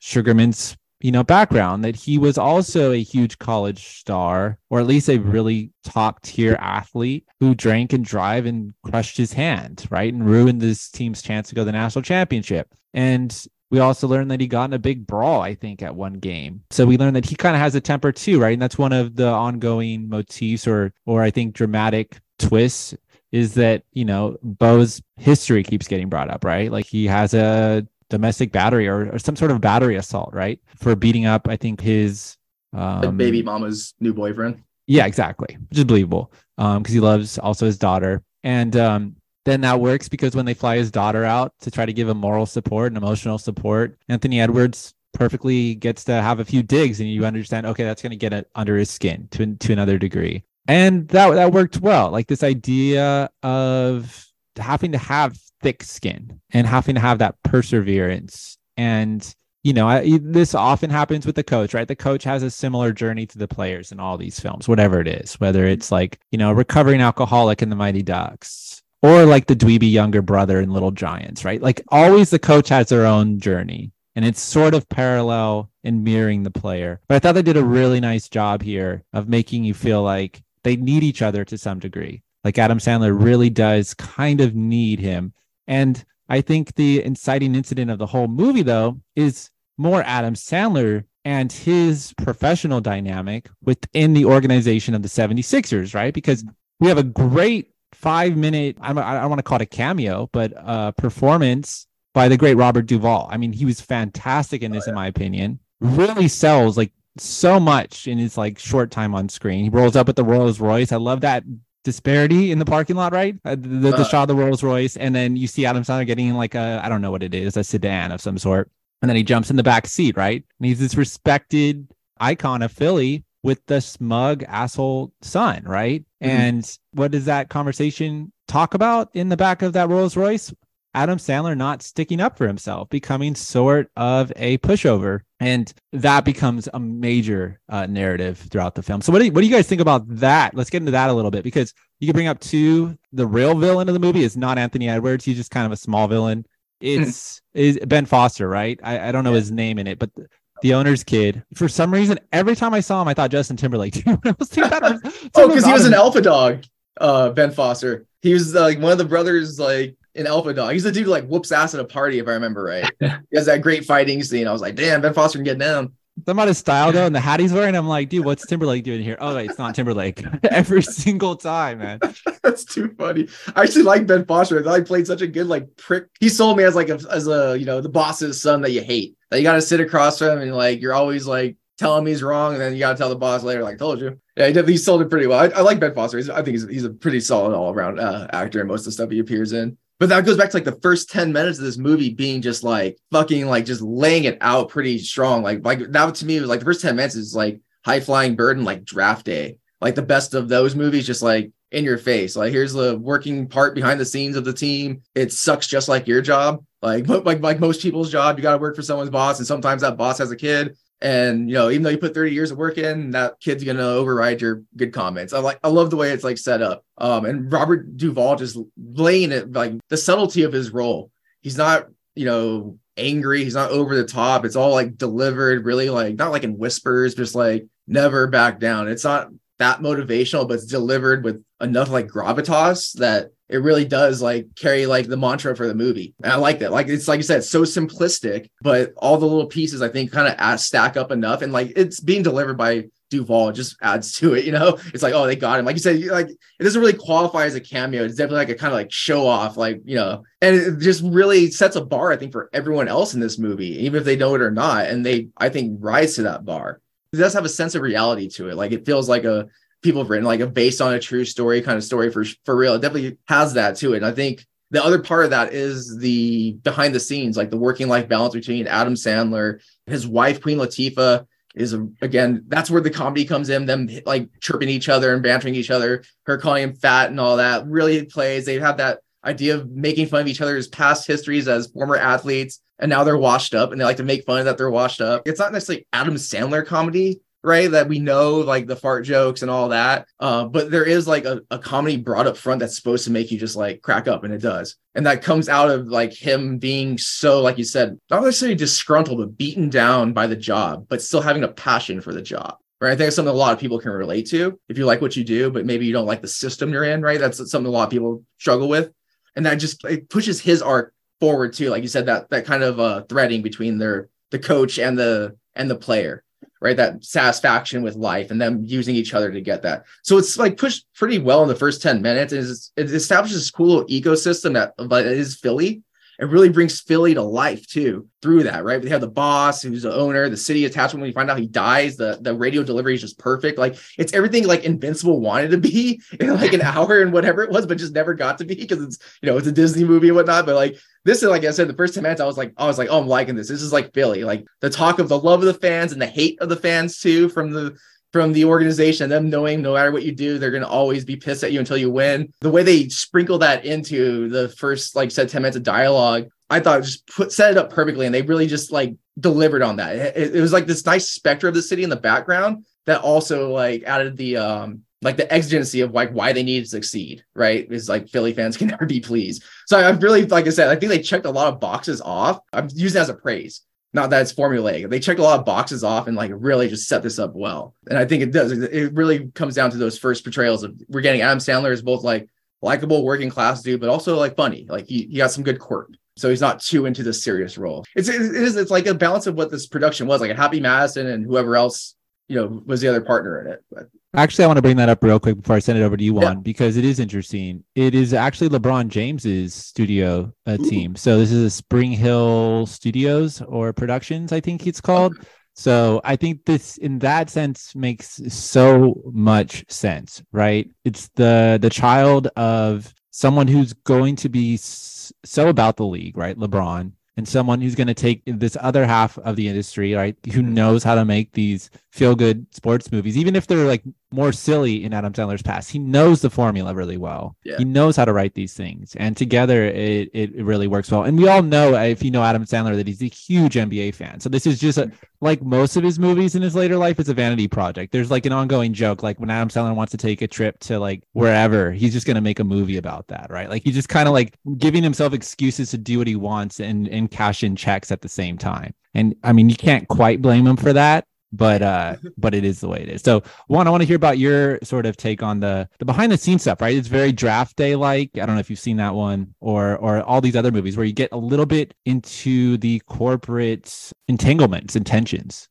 Sugerman's you know background that he was also a huge college star or at least a mm-hmm. really top tier athlete who drank and drive and crushed his hand right and ruined this team's chance to go to the national championship and we also learned that he got in a big brawl, I think, at one game. So we learned that he kind of has a temper too, right? And that's one of the ongoing motifs or or I think dramatic twists is that, you know, Bo's history keeps getting brought up, right? Like he has a domestic battery or, or some sort of battery assault, right? For beating up, I think his um, like baby mama's new boyfriend. Yeah, exactly. Which is believable. Um, because he loves also his daughter. And um then that works because when they fly his daughter out to try to give him moral support and emotional support, Anthony Edwards perfectly gets to have a few digs and you understand okay that's going to get it under his skin to to another degree and that that worked well. Like this idea of having to have thick skin and having to have that perseverance. And you know I, this often happens with the coach right? The coach has a similar journey to the players in all these films whatever it is whether it's like you know recovering alcoholic in the mighty ducks or like the dweeby younger brother in little giants right? Like always the coach has their own journey and it's sort of parallel and mirroring the player. But i thought they did a really nice job here of making you feel like they need each other to some degree Like Adam Sandler really does kind of need him. And I think the inciting incident of the whole movie, though, is more Adam Sandler and his professional dynamic within the organization of the 76ers, right? Because we have a great five minute, I don't, want to call it a cameo, but uh, performance by the great Robert Duvall. I mean, he was fantastic in this, in my opinion. Really sells like so much in his like short time on screen. He rolls up at the Rolls Royce. I love that disparity in the parking lot, right? Uh, the, the, the Uh. shot of the Rolls Royce, and then you see Adam Sandler getting in like a I don't know what it is, a sedan of some sort, and then he jumps in the back seat, right? And he's this respected icon of Philly with the smug asshole son, right? Mhm. And what does that conversation talk about in the back of that Rolls Royce? Adam Sandler not sticking up for himself, becoming sort of a pushover. And that becomes a major uh, narrative throughout the film. So, what do, you, what do you guys think about that? Let's get into that a little bit because you can bring up two. The real villain of the movie is not Anthony Edwards. He's just kind of a small villain. It's is Ben Foster, right? I, I don't know Yeah. his name in it, but the, the owner's kid. For some reason, every time I saw him, I thought Justin Timberlake. when I was thinking about it, Oh, because he was an alpha dog, uh, Ben Foster. He was uh, like one of the brothers, like in Alpha Dog. He's the dude who like whoops ass at a party, if I remember right. he has that great fighting scene. I was like, damn, Ben Foster can get down. Some about his style though, and the hat he's wearing. I'm like, dude, what's Timberlake doing here? Oh, wait, it's not Timberlake. Every single time, man. That's too funny. I actually like Ben Foster. I thought he played such a good like prick. He sold me as like a as a you know the boss's son that you hate. That you got to sit across from him and like you're always like telling him he's wrong, and then you got to tell the boss later like told you. Yeah, he definitely he sold it pretty well. I, I like Ben Foster. He's, I think he's he's a pretty solid all around uh, actor in most of the stuff he appears in. But that goes back to like the first 10 minutes of this movie being just like fucking like just laying it out pretty strong. Like like that to me was like the first 10 minutes is like high flying bird and like draft day. Like the best of those movies, just like in your face. Like here's the working part behind the scenes of the team. It sucks just like your job. Like like like most people's job, you got to work for someone's boss, and sometimes that boss has a kid. And you know, even though you put 30 years of work in, that kid's gonna override your good comments. I like I love the way it's like set up. Um, and Robert Duvall just laying it like the subtlety of his role. He's not, you know, angry, he's not over the top. It's all like delivered really like not like in whispers, just like never back down. It's not that motivational, but it's delivered with enough like gravitas that it really does like carry like the mantra for the movie. And I like that. Like it's like you said, so simplistic, but all the little pieces I think kind of stack up enough. And like it's being delivered by Duvall just adds to it, you know. It's like, oh, they got him. Like you said, like it doesn't really qualify as a cameo. It's definitely like a kind of like show off, like you know, and it just really sets a bar, I think, for everyone else in this movie, even if they know it or not. And they, I think, rise to that bar. It does have a sense of reality to it. Like it feels like a people have written like a based on a true story kind of story for for real. It definitely has that to it. And I think the other part of that is the behind the scenes, like the working life balance between Adam Sandler, his wife Queen Latifah is again that's where the comedy comes in. Them like chirping each other and bantering each other, her calling him fat and all that really plays. They have that idea of making fun of each other's past histories as former athletes, and now they're washed up, and they like to make fun of that they're washed up. It's not necessarily Adam Sandler comedy, right? That we know like the fart jokes and all that. Uh, but there is like a, a comedy brought up front that's supposed to make you just like crack up, and it does. And that comes out of like him being so, like you said, not necessarily disgruntled, but beaten down by the job, but still having a passion for the job. Right. I think it's something a lot of people can relate to if you like what you do, but maybe you don't like the system you're in, right? That's something a lot of people struggle with. And that just it pushes his arc forward too. Like you said, that that kind of uh threading between their the coach and the and the player right? That satisfaction with life and them using each other to get that. So it's like pushed pretty well in the first 10 minutes. And it establishes this cool little ecosystem that, that is Philly. It really brings Philly to life too through that, right? They have the boss who's the owner, the city attachment. When you find out he dies, the, the radio delivery is just perfect. Like it's everything like Invincible wanted to be in like an hour and whatever it was, but just never got to be because it's, you know, it's a Disney movie and whatnot. But like this is like I said, the first 10 minutes, I was like, I was like, oh, I'm liking this. This is like Philly, like the talk of the love of the fans and the hate of the fans too from the from the organization, them knowing no matter what you do, they're gonna always be pissed at you until you win. The way they sprinkle that into the first, like said, 10 minutes of dialogue, I thought just put set it up perfectly. And they really just like delivered on that. It, it was like this nice specter of the city in the background that also like added the um like the exigency of like why they need to succeed, right? Is like Philly fans can never be pleased. So I'm really, like I said, I think they checked a lot of boxes off. I'm using it as a praise, not that it's formulaic. They checked a lot of boxes off and like really just set this up well. And I think it does. It really comes down to those first portrayals of we're getting Adam Sandler as both like likable working class dude, but also like funny. Like he, he got some good quirk. So he's not too into the serious role. It's it is it's like a balance of what this production was, like a Happy Madison and whoever else, you know, was the other partner in it. But Actually, I want to bring that up real quick before I send it over to you, Juan, Yeah. because it is interesting. It is actually LeBron James's studio uh, team. So this is a Spring Hill Studios or Productions, I think it's called. So I think this, in that sense, makes so much sense, right? It's the the child of someone who's going to be so about the league, right? LeBron, and someone who's going to take this other half of the industry, right? Who knows how to make these feel good sports movies, even if they're like more silly in Adam Sandler's past. He knows the formula really well. Yeah. He knows how to write these things, and together it, it really works well. And we all know uh, if you know Adam Sandler that he's a huge NBA fan. So this is just a, like most of his movies in his later life, it's a vanity project. There's like an ongoing joke, like when Adam Sandler wants to take a trip to like wherever, he's just gonna make a movie about that, right? Like he's just kind of like giving himself excuses to do what he wants and and cash in checks at the same time. And I mean, you can't quite blame him for that, but uh, but it is the way it is. So one, I want to hear about your sort of take on the the behind the scenes stuff, right? It's very draft day like. I don't know if you've seen that one or or all these other movies where you get a little bit into the corporate entanglements and tensions.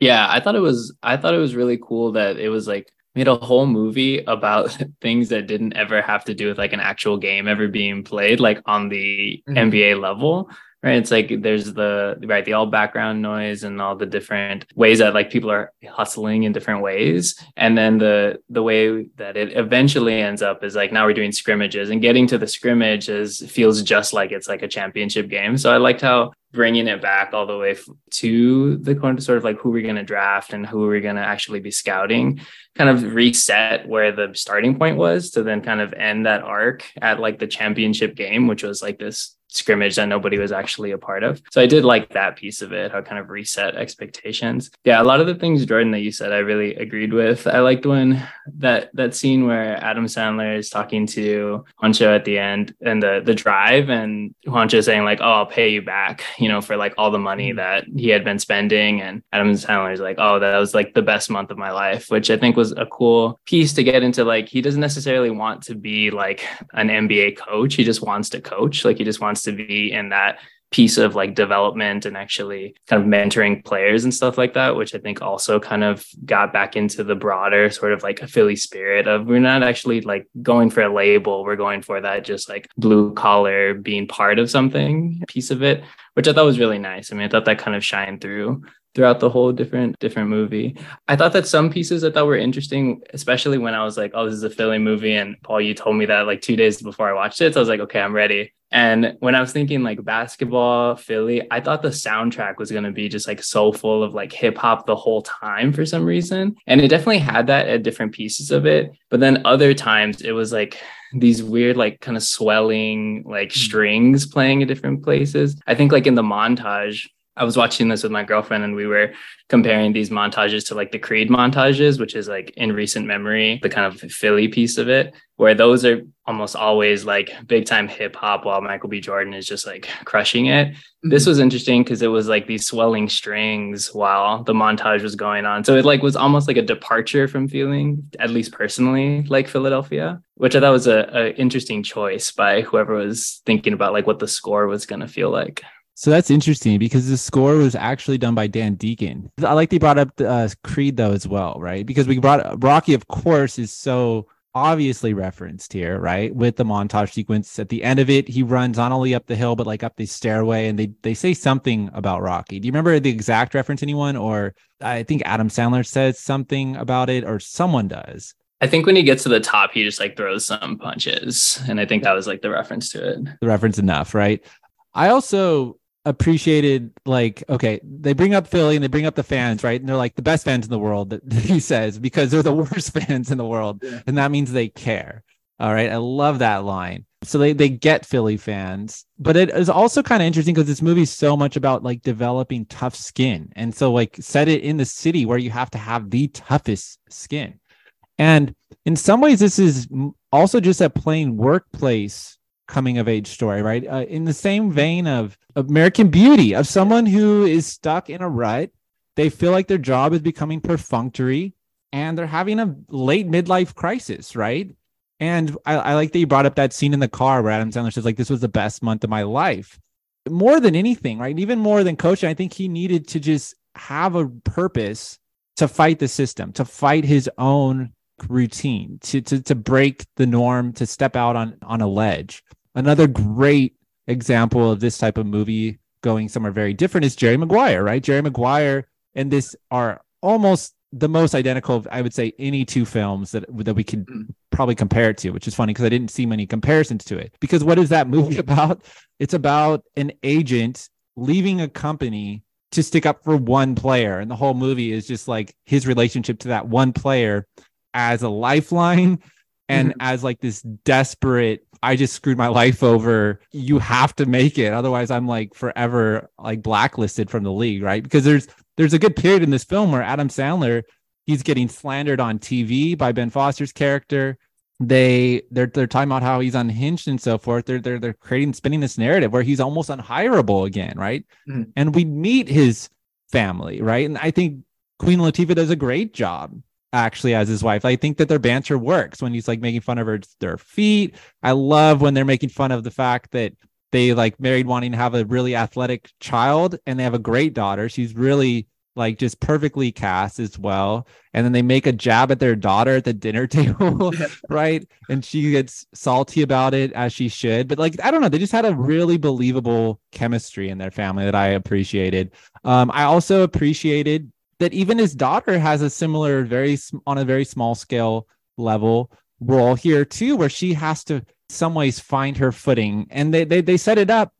Yeah, I thought it was I thought it was really cool that it was like made a whole movie about things that didn't ever have to do with like an actual game ever being played like on the Mhm. NBA level. Right. It's like there's the right, the all background noise and all the different ways that like people are hustling in different ways. And then the the way that it eventually ends up is like now we're doing scrimmages and getting to the scrimmage is feels just like it's like a championship game. So I liked how bringing it back all the way to the sort of like who we're going to draft and who we're going to actually be scouting kind of reset where the starting point was to then kind of end that arc at like the championship game which was like this scrimmage that nobody was actually a part of. So i did like that piece of it how it kind of reset expectations. Yeah a lot of the things jordan that you said i really agreed with. I liked when that that scene where adam sandler is talking to Juancho at the end and the the drive and Juancho saying like oh i'll pay you back you know for like all the money mm-hmm. that he had been spending. And adam sandler is like oh that was like the best month of my life which i think was a cool piece to get into like he doesn't necessarily want to be like an nba coach. He just wants to coach. Like he just wants to be in that piece of like development and actually kind of mentoring players and stuff like that, which I think also kind of got back into the broader sort of like a Philly spirit of we're not actually like going for a label, we're going for that just like blue collar being part of something piece of it, which I thought was really nice. I mean, I thought that kind of shined through throughout the whole different different movie. I thought that some pieces I thought were interesting, especially when I was like, oh, this is a Philly movie. And Paul, you told me that like two days before I watched it. So I was like, okay, I'm ready. And when I was thinking like basketball, Philly, I thought the soundtrack was going to be just like so full of like hip hop the whole time for some reason. And it definitely had that at different pieces of it. But then other times it was like these weird, like kind of swelling like mm. strings playing at different places. I think like in the montage, I was watching this with my girlfriend and we were comparing these montages to like the Creed montages, which is like in recent memory, the kind of Philly piece of it, where those are almost always like big time hip hop while Michael B. Jordan is just like crushing it. Mm-hmm. This was interesting because it was like these swelling strings while the montage was going on. So it like was almost like a departure from feeling, at least personally, like Philadelphia, which I thought was a, a interesting choice by whoever was thinking about like what the score was going to feel like. So that's interesting because the score was actually done by Dan Deacon. I like they brought up the, uh, Creed though as well, right? Because we brought Rocky, of course, is so obviously referenced here, right? With the montage sequence at the end of it, he runs not only up the hill but like up the stairway, and they they say something about Rocky. Do you remember the exact reference? Anyone or I think Adam Sandler says something about it, or someone does. I think when he gets to the top, he just like throws some punches. And I think that was like the reference to it. the reference enough, right? I also appreciated like okay, they bring up Philly and they bring up the fans, right? And they're like the best fans in the world that he says because they're the worst fans in the world, Yeah. and that means they care. All right, I love that line. So they they get Philly fans, but it is also kind of interesting because this movie's so much about like developing tough skin, and so like set it in the city where you have to have the toughest skin, and in some ways this is also just a plain workplace coming of age story, right? Uh, in the same vein of American Beauty, of someone who is stuck in a rut, they feel like their job is becoming perfunctory, and they're having a late midlife crisis, right? And I, I like that you brought up that scene in the car where Adam Sandler says, like, this was the best month of my life. More than anything, right? Even more than coaching, I think he needed to just have a purpose to fight the system, to fight his own routine, to to to break the norm, to step out on on a ledge. Another great example of this type of movie going somewhere very different is Jerry Maguire, right? Jerry Maguire and this are almost the most identical of, I would say any two films that that we could Mm. probably compare it to, which is funny because I didn't see many comparisons to it. Because what is that movie about? It's about an agent leaving a company to stick up for one player, and the whole movie is just like his relationship to that one player as a lifeline and as like this desperate I just screwed my life over. You have to make it. Otherwise, I'm like forever like blacklisted from the league, right? Because there's there's a good period in this film where Adam Sandler he's getting slandered on TV by Ben Foster's character. They they're they're talking about how he's unhinged and so forth. They're they're they're creating spinning this narrative where he's almost unhireable again, right? Mhm. And we meet his family, right? And I think Queen Latifah does a great job actually as his wife. I think that their banter works when he's like making fun of her their feet. I love when they're making fun of the fact that they like married wanting to have a really athletic child and they have a great daughter. She's really like just perfectly cast as well. And then they make a jab at their daughter at the dinner table, right? And she gets salty about it as she should. But like, I don't know, they just had a really believable chemistry in their family that I appreciated. Um, I also appreciated that even his daughter has a similar, very on a very small scale level role here too, where she has to some ways find her footing, and they they they set it up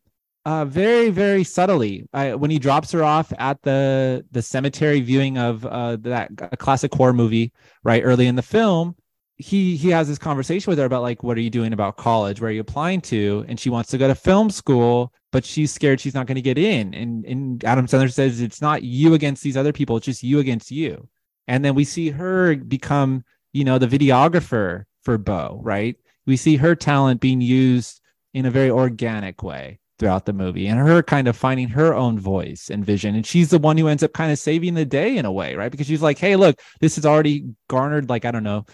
uh, very very subtly. I, when he drops her off at the the cemetery viewing of uh, that a classic horror movie, right early in the film, he he has this conversation with her about like what are you doing about college? Where are you applying to? And she wants to go to film school but she's scared she's not going to get in. And and adam sandler says it's not you against these other people it's just you against you. And then we see her become you know the videographer for bo right? We see her talent being used in a very organic way throughout the movie and her kind of finding her own voice and vision. And she's the one who ends up kind of saving the day in a way right? Because she's like hey look this has already garnered like i don't know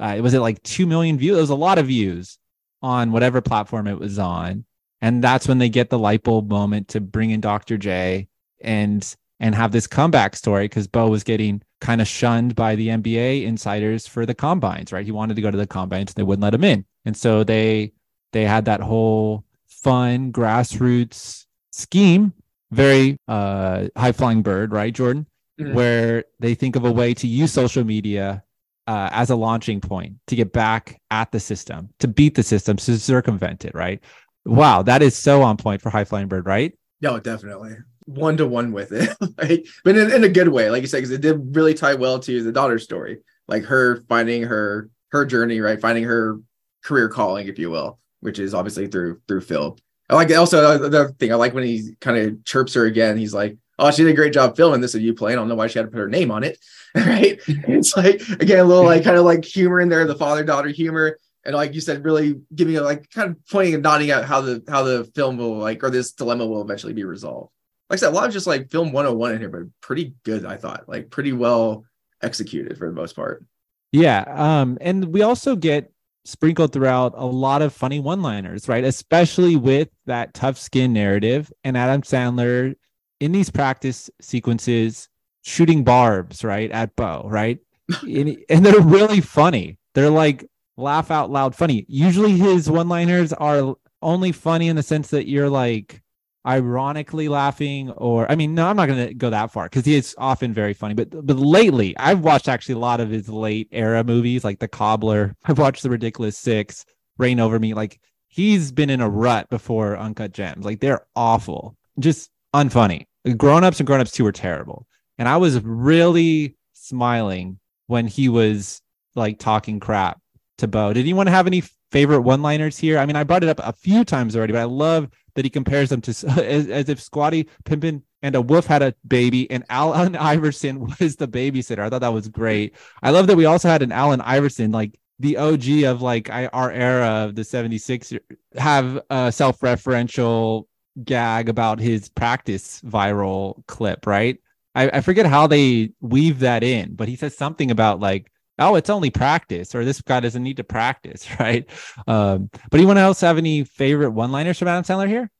uh, was it like 2 million views. It was a lot of views on whatever platform it was on. And that's when they get the light bulb moment to bring in dr j and and have this comeback story because bo was getting kind of shunned by the nba insiders for the combines right? He wanted to go to the combines they wouldn't let him in. And so they they had that whole fun grassroots scheme very uh high flying bird right jordan? Mhm. where they think of a way to use social media uh, as a launching point to get back at the system, to beat the system, to circumvent it, right? Wow, that is so on point for High Flying Bird, right? No, definitely one to one with it, like, but in, in a good way, like you said, because it did really tie well to the daughter's story, like her finding her her journey, right, finding her career calling, if you will, which is obviously through through film. I like also another thing I like when he kind of chirps her again. He's like, "Oh, she did a great job filming this. Are you playing? I don't know why she had to put her name on it, right?" it's like again a little like kind of like humor in there, the father daughter humor, and like you said, really giving a like kind of pointing and nodding out how the how the film will like or this dilemma will eventually be resolved. Like I said, a lot of just like film 101 in here, but pretty good, I thought. Like pretty well executed for the most part. Yeah. Um, and we also get sprinkled throughout a lot of funny one-liners, right? Especially with that tough skin narrative and Adam Sandler in these practice sequences shooting barbs, right, at Bo, right? and, and they're really funny. They're like laugh out loud funny. Usually his one-liners are only funny in the sense that you're like ironically laughing or I mean no I'm not going to go that far cuz he is often very funny. But but lately I've watched actually a lot of his late era movies like The Cobbler. I've watched The Ridiculous 6 Reign Over Me. Like he's been in a rut before Uncut Gems. Like they're awful. Just unfunny. Grown-ups and Grown-ups 2 were terrible and I was really smiling when he was like talking crap to Bo did anyone have any favorite one-liners here I mean I brought it up a few times already but I love that he compares them to as, as if Scottie Pippen and a wolf had a baby and Allen Iverson was the babysitter. I thought that was great. I love that we also had an Allen Iverson, like the OG of like our era of the 76 er, have a self-referential gag about his practice viral clip, right? I, I forget how they weave that in, but he says something about like oh, it's only practice, or this guy doesn't need to practice, right? Um, but anyone else have any favorite one-liners from Adam Sandler here?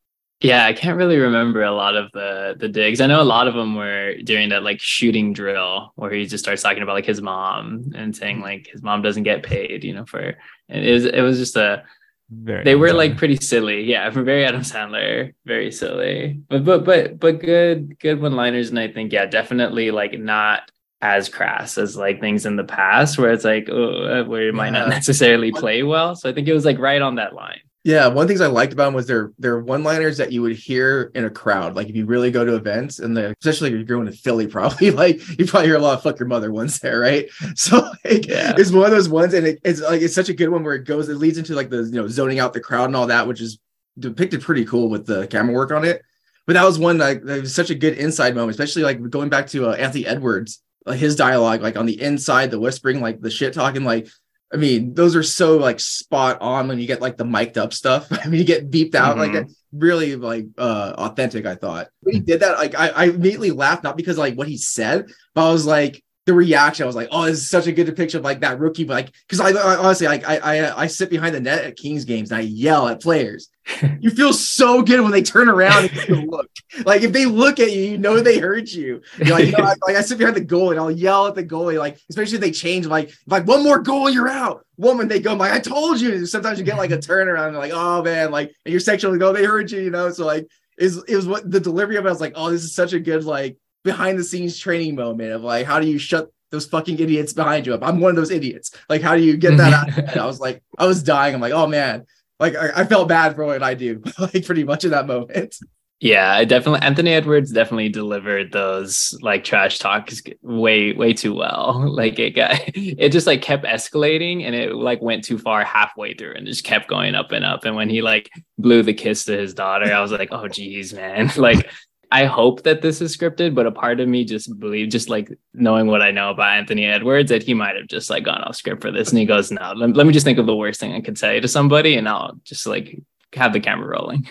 Yeah, I can't really remember a lot of the the digs. I know a lot of them were during that like shooting drill where he just starts talking about like his mom and saying Mm-hmm. like his mom doesn't get paid, you know, for and it was it was just a Very they were like pretty silly. Yeah, for very Adam Sandler, very silly. But but but but good good one liners, and I think yeah, definitely like not as crass as like things in the past where it's like oh uh, where it might not necessarily play well. So I think it was like right on that line. Yeah, one of the things I liked about them was their their one liners that you would hear in a crowd. Like if you really go to events, and the especially if you're going to Philly, probably like you probably hear a lot of "fuck your mother" ones there, right? So like, Yeah. it's one of those ones, and it, it's like it's such a good one where it goes, it leads into like the you know zoning out the crowd and all that, which is depicted pretty cool with the camera work on it. But that was one like that was such a good inside moment, especially like going back to uh, Anthony Edwards, like his dialogue, like on the inside, the whispering, like the shit talking, like I mean, those are so like spot on when you get like the mic'd up stuff. I mean, you get beeped out like Mhm. that. Really like uh authentic, I thought. When he did that, like I, I immediately laughed, not because like what he said, but I was like the reaction. I was like, oh, this is such a good depiction of like that rookie, but like because I, I honestly like I, I I sit behind the net at Kings games and I yell at players. you feel so good when they turn around and look. Like if they look at you, you know they heard you. You're like, you know, I, like I sit behind the goal and I'll yell at the goalie, like especially if they change, like like one more goal, you're out. Woman, they go, like I told you. Sometimes you get like a turnaround, and like oh man, like and you're sexually go, they heard you, you know. So like is it was what the delivery of it I was like, oh, this is such a good like behind the scenes training moment of like how do you shut those fucking idiots behind you up? I'm one of those idiots. Like how do you get that mhm. out? of? I was like, I was dying. I'm like, oh man, like I, I felt bad for what I do, like pretty much in that moment. Yeah, I definitely Anthony Edwards definitely delivered those like trash talks way way too well. Like it got it just like kept escalating and it like went too far halfway through and just kept going up and up. And when he like blew the kiss to his daughter, I was like, oh geez, man. Like I hope that this is scripted, but a part of me just believe, just like knowing what I know about Anthony Edwards, that he might have just like gone off script for this. And he goes, no, let, let me just think of the worst thing I could say to somebody and I'll just like have the camera rolling.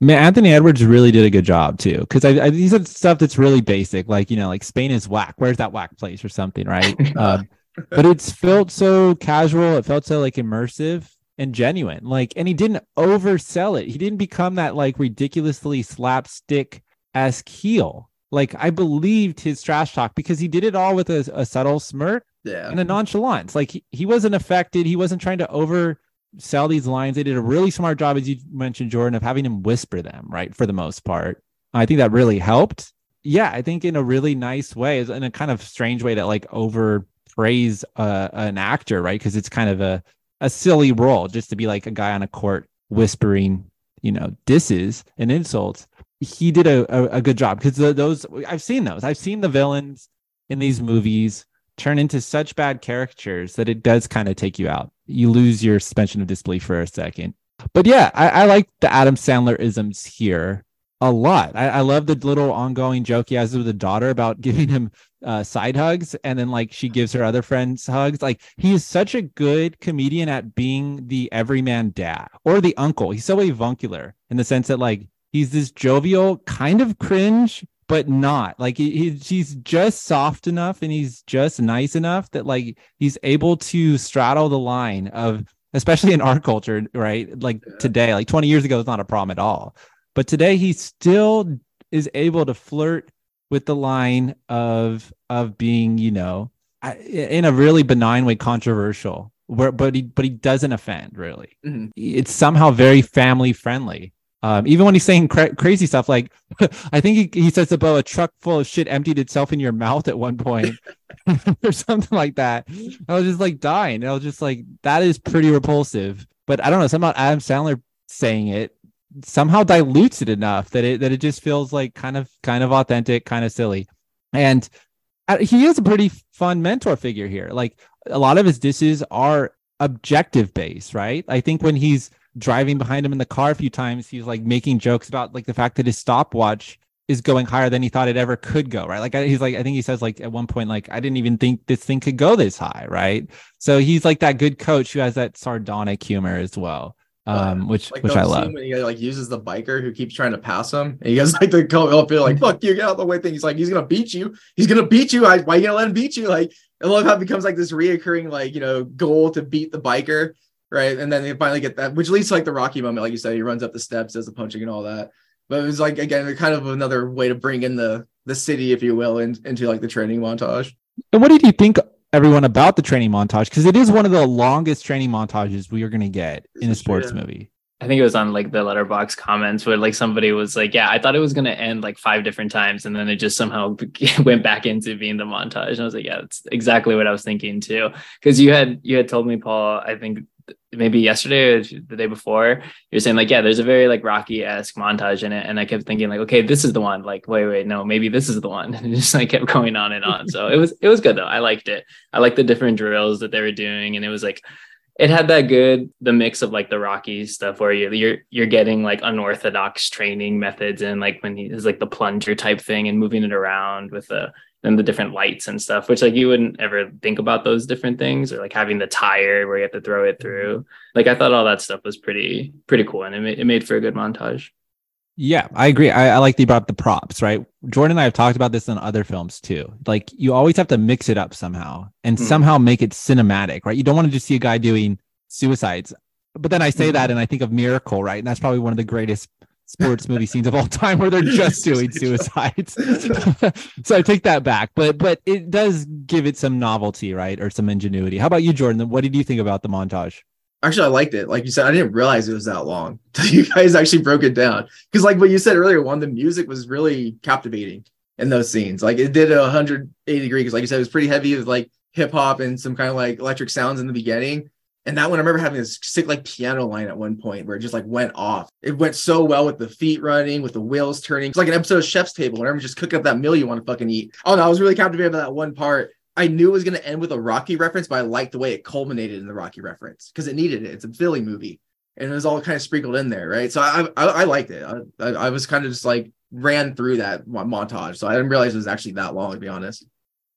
Man, Anthony Edwards really did a good job too, because I, I he said stuff that's really basic, like you know, like Spain is whack. Where's that whack place or something, right? um, but it's felt so casual. It felt so like immersive and genuine. Like, and he didn't oversell it. He didn't become that like ridiculously slapstick esque heel. Like, I believed his trash talk because he did it all with a, a subtle smirk Yeah. and a nonchalance. Like he, he wasn't affected. He wasn't trying to oversell these lines. They did a really smart job, as you mentioned, Jordan, of having him whisper them, right? For the most part. I think that really helped. Yeah, I think in a really nice way, in a kind of strange way to like overpraise uh, an actor, right? Because it's kind of a, a silly role just to be like a guy on a court whispering, you know, disses and insults. He did a, a, a good job because those I've seen those. I've seen the villains in these movies turn into such bad caricatures that it does kind of take you out. You lose your suspension of disbelief for a second. But yeah, I, I like the Adam Sandler isms here a lot. I, I love the little ongoing joke he has with the daughter about giving him uh, side hugs and then like she gives her other friends hugs. Like he is such a good comedian at being the everyman dad or the uncle. He's so avuncular in the sense that like he's this jovial, kind of cringe, but not like he, he, he's just soft enough and he's just nice enough that like he's able to straddle the line of especially in our culture right like today like 20 years ago it's not a problem at all but today he still is able to flirt with the line of of being you know in a really benign way controversial where but he but he doesn't offend really Mhm. it's somehow very family friendly um, even when he's saying cra- crazy stuff, like I think he, he says about a truck full of shit emptied itself in your mouth at one point or something like that. I was just like dying. I was just like, that is pretty repulsive. But I don't know, somehow Adam Sandler saying it somehow dilutes it enough that it that it just feels like kind of kind of authentic, kind of silly. And uh, he is a pretty fun mentor figure here. Like a lot of his disses are objective based, right? I think when he's driving behind him in the car a few times, he's like making jokes about like the fact that his stopwatch is going higher than he thought it ever could go, right? Like he's like, I think he says like at one point, like I didn't even think this thing could go this high, right? So he's like that good coach who has that sardonic humor as well, um, which Like which I love. when he like uses the biker who keeps trying to pass him, and he goes like the go up here like "fuck you, get out of the way" thing. He's like, he's gonna beat you. He's gonna beat you. I, why you gonna let him beat you? Like I love how it becomes like this reoccurring like you know goal to beat the biker, right? And then they finally get that, which leads to like the Rocky moment, like you said, he runs up the steps, does the punching and all that. But it was like again, kind of another way to bring in the the city, if you will, in, into like the training montage. And what did you think, everyone, about the training montage? Because it is one of the longest training montages we are going to get in a sports Yeah. movie. I think it was on like the Letterboxd comments where like somebody was like, "Yeah, I thought it was gonna end like five different times, and then it just somehow went back into being the montage." And I was like, "Yeah, that's exactly what I was thinking too." Because you had you had told me, Paul, I think maybe yesterday or the day before, you're saying like, "Yeah, there's a very like Rocky esque montage in it," and I kept thinking like, "Okay, this is the one." Like, wait, wait, no, maybe this is the one. And it just like kept going on and on. So it was it was good though. I liked it. I liked the different drills that they were doing, and it was like it had that good the mix of like the Rocky stuff where you're you're you're getting like unorthodox training methods and like when he is like the plunger type thing and moving it around with the and the different lights and stuff, which like you wouldn't ever think about those different things or like having the tire where you have to throw it through. Like I thought all that stuff was pretty pretty cool and it made, it made for a good montage. Yeah, I agree. I, I like that you brought up the props, right? Jordan and I have talked about this in other films too. Like you always have to mix it up somehow and Mhm. somehow make it cinematic, right? You don't want to just see a guy doing suicides. But then I say that and I think of Miracle, right? And that's probably one of the greatest sports movie scenes of all time where they're just doing suicides. so I take that back. But but it does give it some novelty, right? Or some ingenuity. How about you, Jordan? What did you think about the montage? Actually, I liked it. Like you said, I didn't realize it was that long. you guys actually broke it down because, like what you said earlier, one the music was really captivating in those scenes. Like it did a 180 degree because, like you said, it was pretty heavy with like hip hop and some kind of like electric sounds in the beginning. And that one, I remember having this sick like piano line at one point where it just like went off. It went so well with the feet running, with the wheels turning. It's like an episode of Chef's Table where everyone's just cooking up that meal you want to fucking eat. Oh no, I was really captivated by that one part. I knew it was going to end with a Rocky reference, but I liked the way it culminated in the Rocky reference because it needed it. It's a Philly movie, and it was all kind of sprinkled in there, right? So I I, I liked it. I, I, was kind of just like ran through that montage, so I didn't realize it was actually that long, to be honest.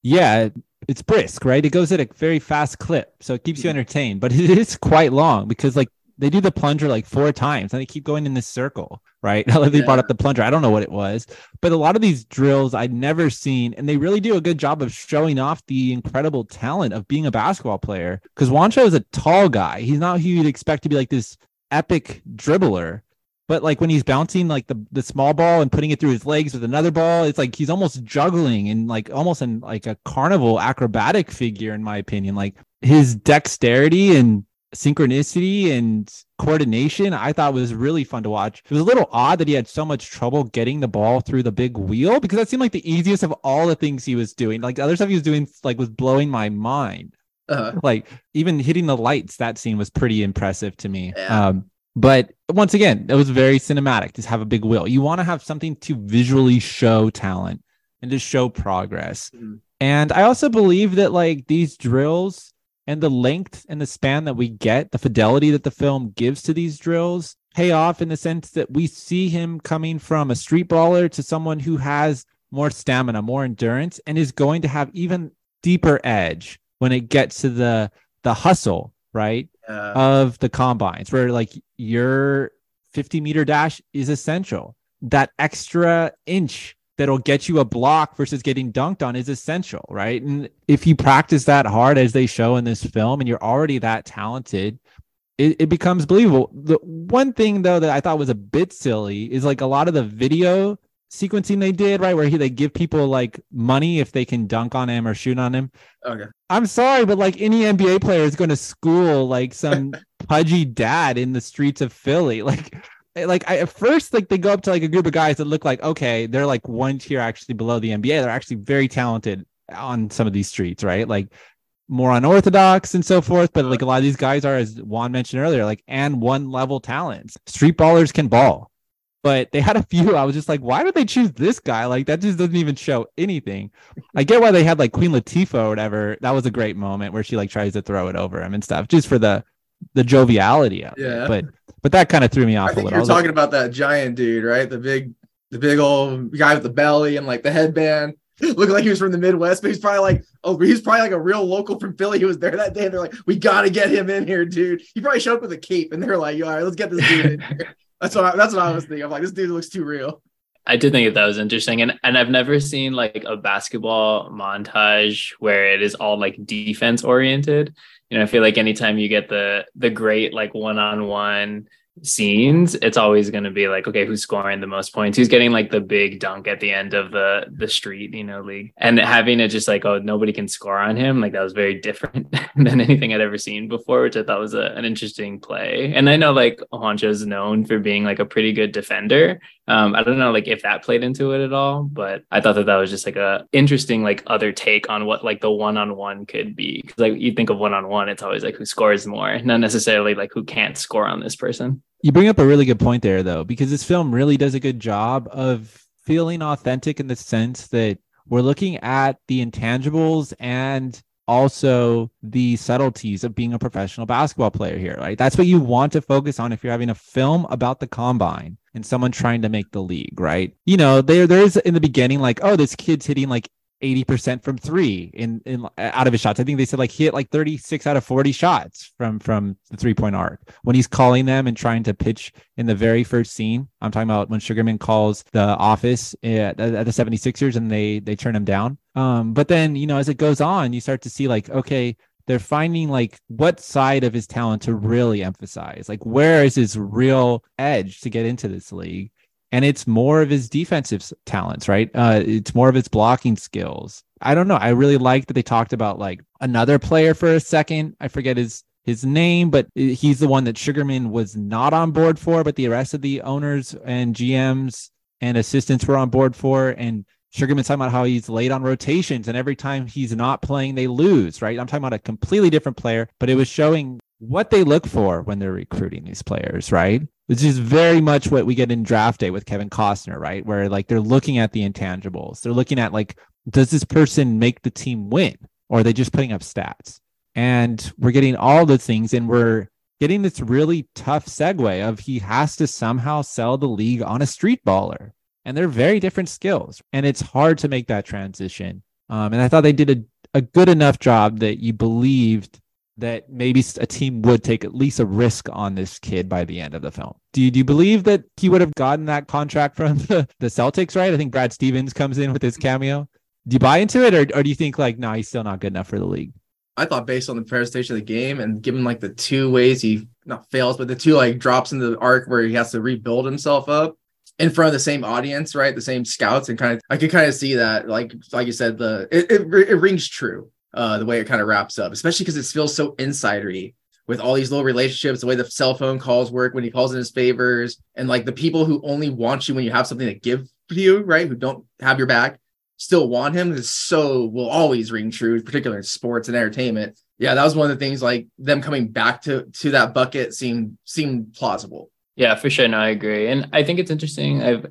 Yeah, it's brisk, right? It goes at a very fast clip, so it keeps you entertained. But it is quite long because like they do the plunger like four times and they keep going in this circle, right? Like they brought up the plunger. I don't know what it was, but a lot of these drills I'd never seen, and they really do a good job of showing off the incredible talent of being a basketball player. Because Juancho is a tall guy. He's not who you'd expect to be like this epic dribbler. But like when he's bouncing like the, the small ball and putting it through his legs with another ball, it's like he's almost juggling and like almost in like a carnival acrobatic figure, in my opinion. Like his dexterity and synchronicity and coordination, I thought was really fun to watch. It was a little odd that he had so much trouble getting the ball through the big wheel because that seemed like the easiest of all the things he was doing. Like the other stuff he was doing, like was blowing my mind Uh, like even hitting the lights that scene was pretty impressive to me Yeah. um but once again it was very cinematic to have a big wheel you want to have something to visually show talent and to show progress. Mhm. and i also believe that like these drills and the length and the span that we get the fidelity that the film gives to these drills pay off in the sense that we see him coming from a street brawler to someone who has more stamina more endurance and is going to have even deeper edge when it gets to the the hustle right uh, of the combines where like your 50 meter dash is essential. That extra inch that'll get you a block versus getting dunked on is essential right? And if you practice that hard as they show in this film and you're already that talented it, it becomes believable. The one thing though that i thought was a bit silly is like a lot of the video sequencing they did right where he they give people like money if they can dunk on him or shoot on him okay. I'm sorry, but like any NBA player is going to school like some pudgy dad in the streets of Philly. Like, eh, like I, at first, like they go up to like a group of guys that look like okay, they're like one tier actually below the NBA. They're actually very talented on some of these streets, right? Like more unorthodox and so forth. But like a lot of these guys are, as Juan mentioned earlier, like AND1 level talents. Street ballers can ball. But they had a few. I was just like, why did they choose this guy? Like that just doesn't even show anything. I get why they had like Queen Latifah or whatever. That was a great moment where she like tries to throw it over him and stuff, just for the the joviality of Yeah. it. But but that kind of threw me off I a think little. I you're was like, talking about that giant dude, right? The big, the big old guy with the belly and like the headband. Looking like he was from the Midwest, but he's probably like, oh, he's probably like a real local from Philly He was there that day. And they're like, we got to get him in here, dude. He probably showed up with a cape, and they're like, all right, let's get this dude in here. That's what I, that's what I was thinking. I'm like, this dude looks too real. I did think that, that was interesting, and and I've never seen like a basketball montage where it is all like defense oriented. You know, I feel like anytime you get the the great like one on one scenes, it's always going to be like, okay, who's scoring the most points? Who's getting like the big dunk at the end of the the street, you know, league? And having it just like, oh, nobody can score on him, like that was very different than anything I'd ever seen before, which I thought was a, an interesting play. And I know like Juancho is known for being like a pretty good defender. Um, I don't know like if that played into it at all, but I thought that that was just like a interesting like other take on what like the one on one could be. Because like you think of one on one, it's always like who scores more, not necessarily like who can't score on this person. You bring up a really good point there, though, because this film really does a good job of feeling authentic in the sense that we're looking at the intangibles and also the subtleties of being a professional basketball player here, right? That's what you want to focus on if you're having a film about the combine and someone trying to make the league, right? You know, there there's in the beginning like, oh, this kid's hitting like 80% from three in, in out of his shots. I think they said like he hit like 36 out of 40 shots from from the three point arc. When he's calling them and trying to pitch in the very first scene, I'm talking about when Sugerman calls the office at, at the 76ers and they they turn him down. Um, but then you know as it goes on, you start to see like okay, they're finding like what side of his talent to really emphasize. Like where is his real edge to get into this league? And it's more of his defensive talents, right? Uh, it's more of his blocking skills. I don't know. I really like that they talked about like another player for a second. I forget his his name, but he's the one that Sugerman was not on board for, but the rest of the owners and GMs and assistants were on board for. And Sugerman's talking about how he's late on rotations, and every time he's not playing, they lose, right? I'm talking about a completely different player, but it was showing what they look for when they're recruiting these players, right? Which is very much what we get in draft day with Kevin Costner, right? Where like they're looking at the intangibles. They're looking at like, does this person make the team win? Or are they just putting up stats? And we're getting all the things and we're getting this really tough segue of he has to somehow sell the league on a street baller. And they're very different skills. And it's hard to make that transition. Um, and I thought they did a, a good enough job that you believed that maybe a team would take at least a risk on this kid by the end of the film. Do you, do you believe that he would have gotten that contract from the, the Celtics, right? I think Brad Stevens comes in with his cameo. Do you buy into it or, or do you think like, no, he's still not good enough for the league? I thought based on the presentation of the game and given like the two ways he not fails, but the two like drops in the arc where he has to rebuild himself up in front of the same audience, right? The same scouts, and kind of I could kind of see that, like like you said, the it, it, it rings true uh, the way it kind of wraps up, especially because it feels so insidery with all these little relationships, the way the cell phone calls work when he calls in his favors, and like the people who only want you when you have something to give to you, right? Who don't have your back, still want him is so will always ring true, particularly in sports and entertainment. Yeah, that was one of the things like them coming back to to that bucket seemed seemed plausible. Yeah, for sure. No, I agree. And I think it's interesting. I've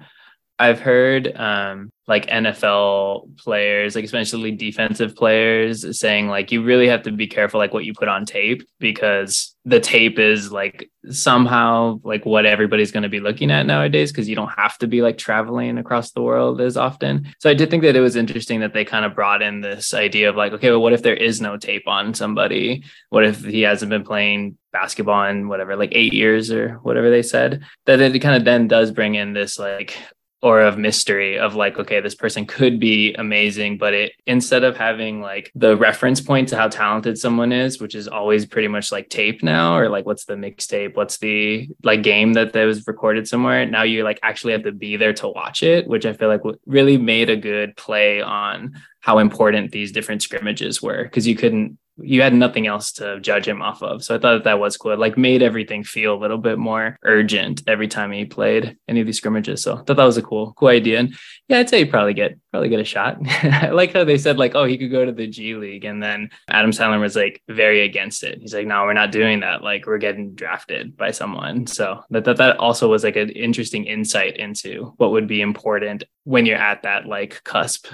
I've heard um, like NFL players, like especially defensive players, saying like you really have to be careful like what you put on tape because the tape is like somehow like what everybody's going to be looking at nowadays because you don't have to be like traveling across the world as often. So I did think that it was interesting that they kind of brought in this idea of like, okay, well, what if there is no tape on somebody? What if he hasn't been playing basketball in whatever, like eight years or whatever they said? That it kind of then does bring in this like or of mystery of like okay this person could be amazing but it instead of having like the reference point to how talented someone is which is always pretty much like tape now or like what's the mixtape? What's the like game that that was recorded somewhere? Now you like actually have to be there to watch it which i feel like really made a good play on how important these different scrimmages were because you couldn't you had nothing else to judge him off of. So I thought that, that was cool. It like made everything feel a little bit more urgent every time he played any of these scrimmages. So I thought that was a cool, cool idea. And yeah, I'd say he'd probably get probably get a shot. I like how they said like, oh, he could go to the G League, and then Adam Sandler was like very against it. He's like, no, we're not doing that. Like we're getting drafted by someone. So that that, that also was like an interesting insight into what would be important when you're at that like cusp.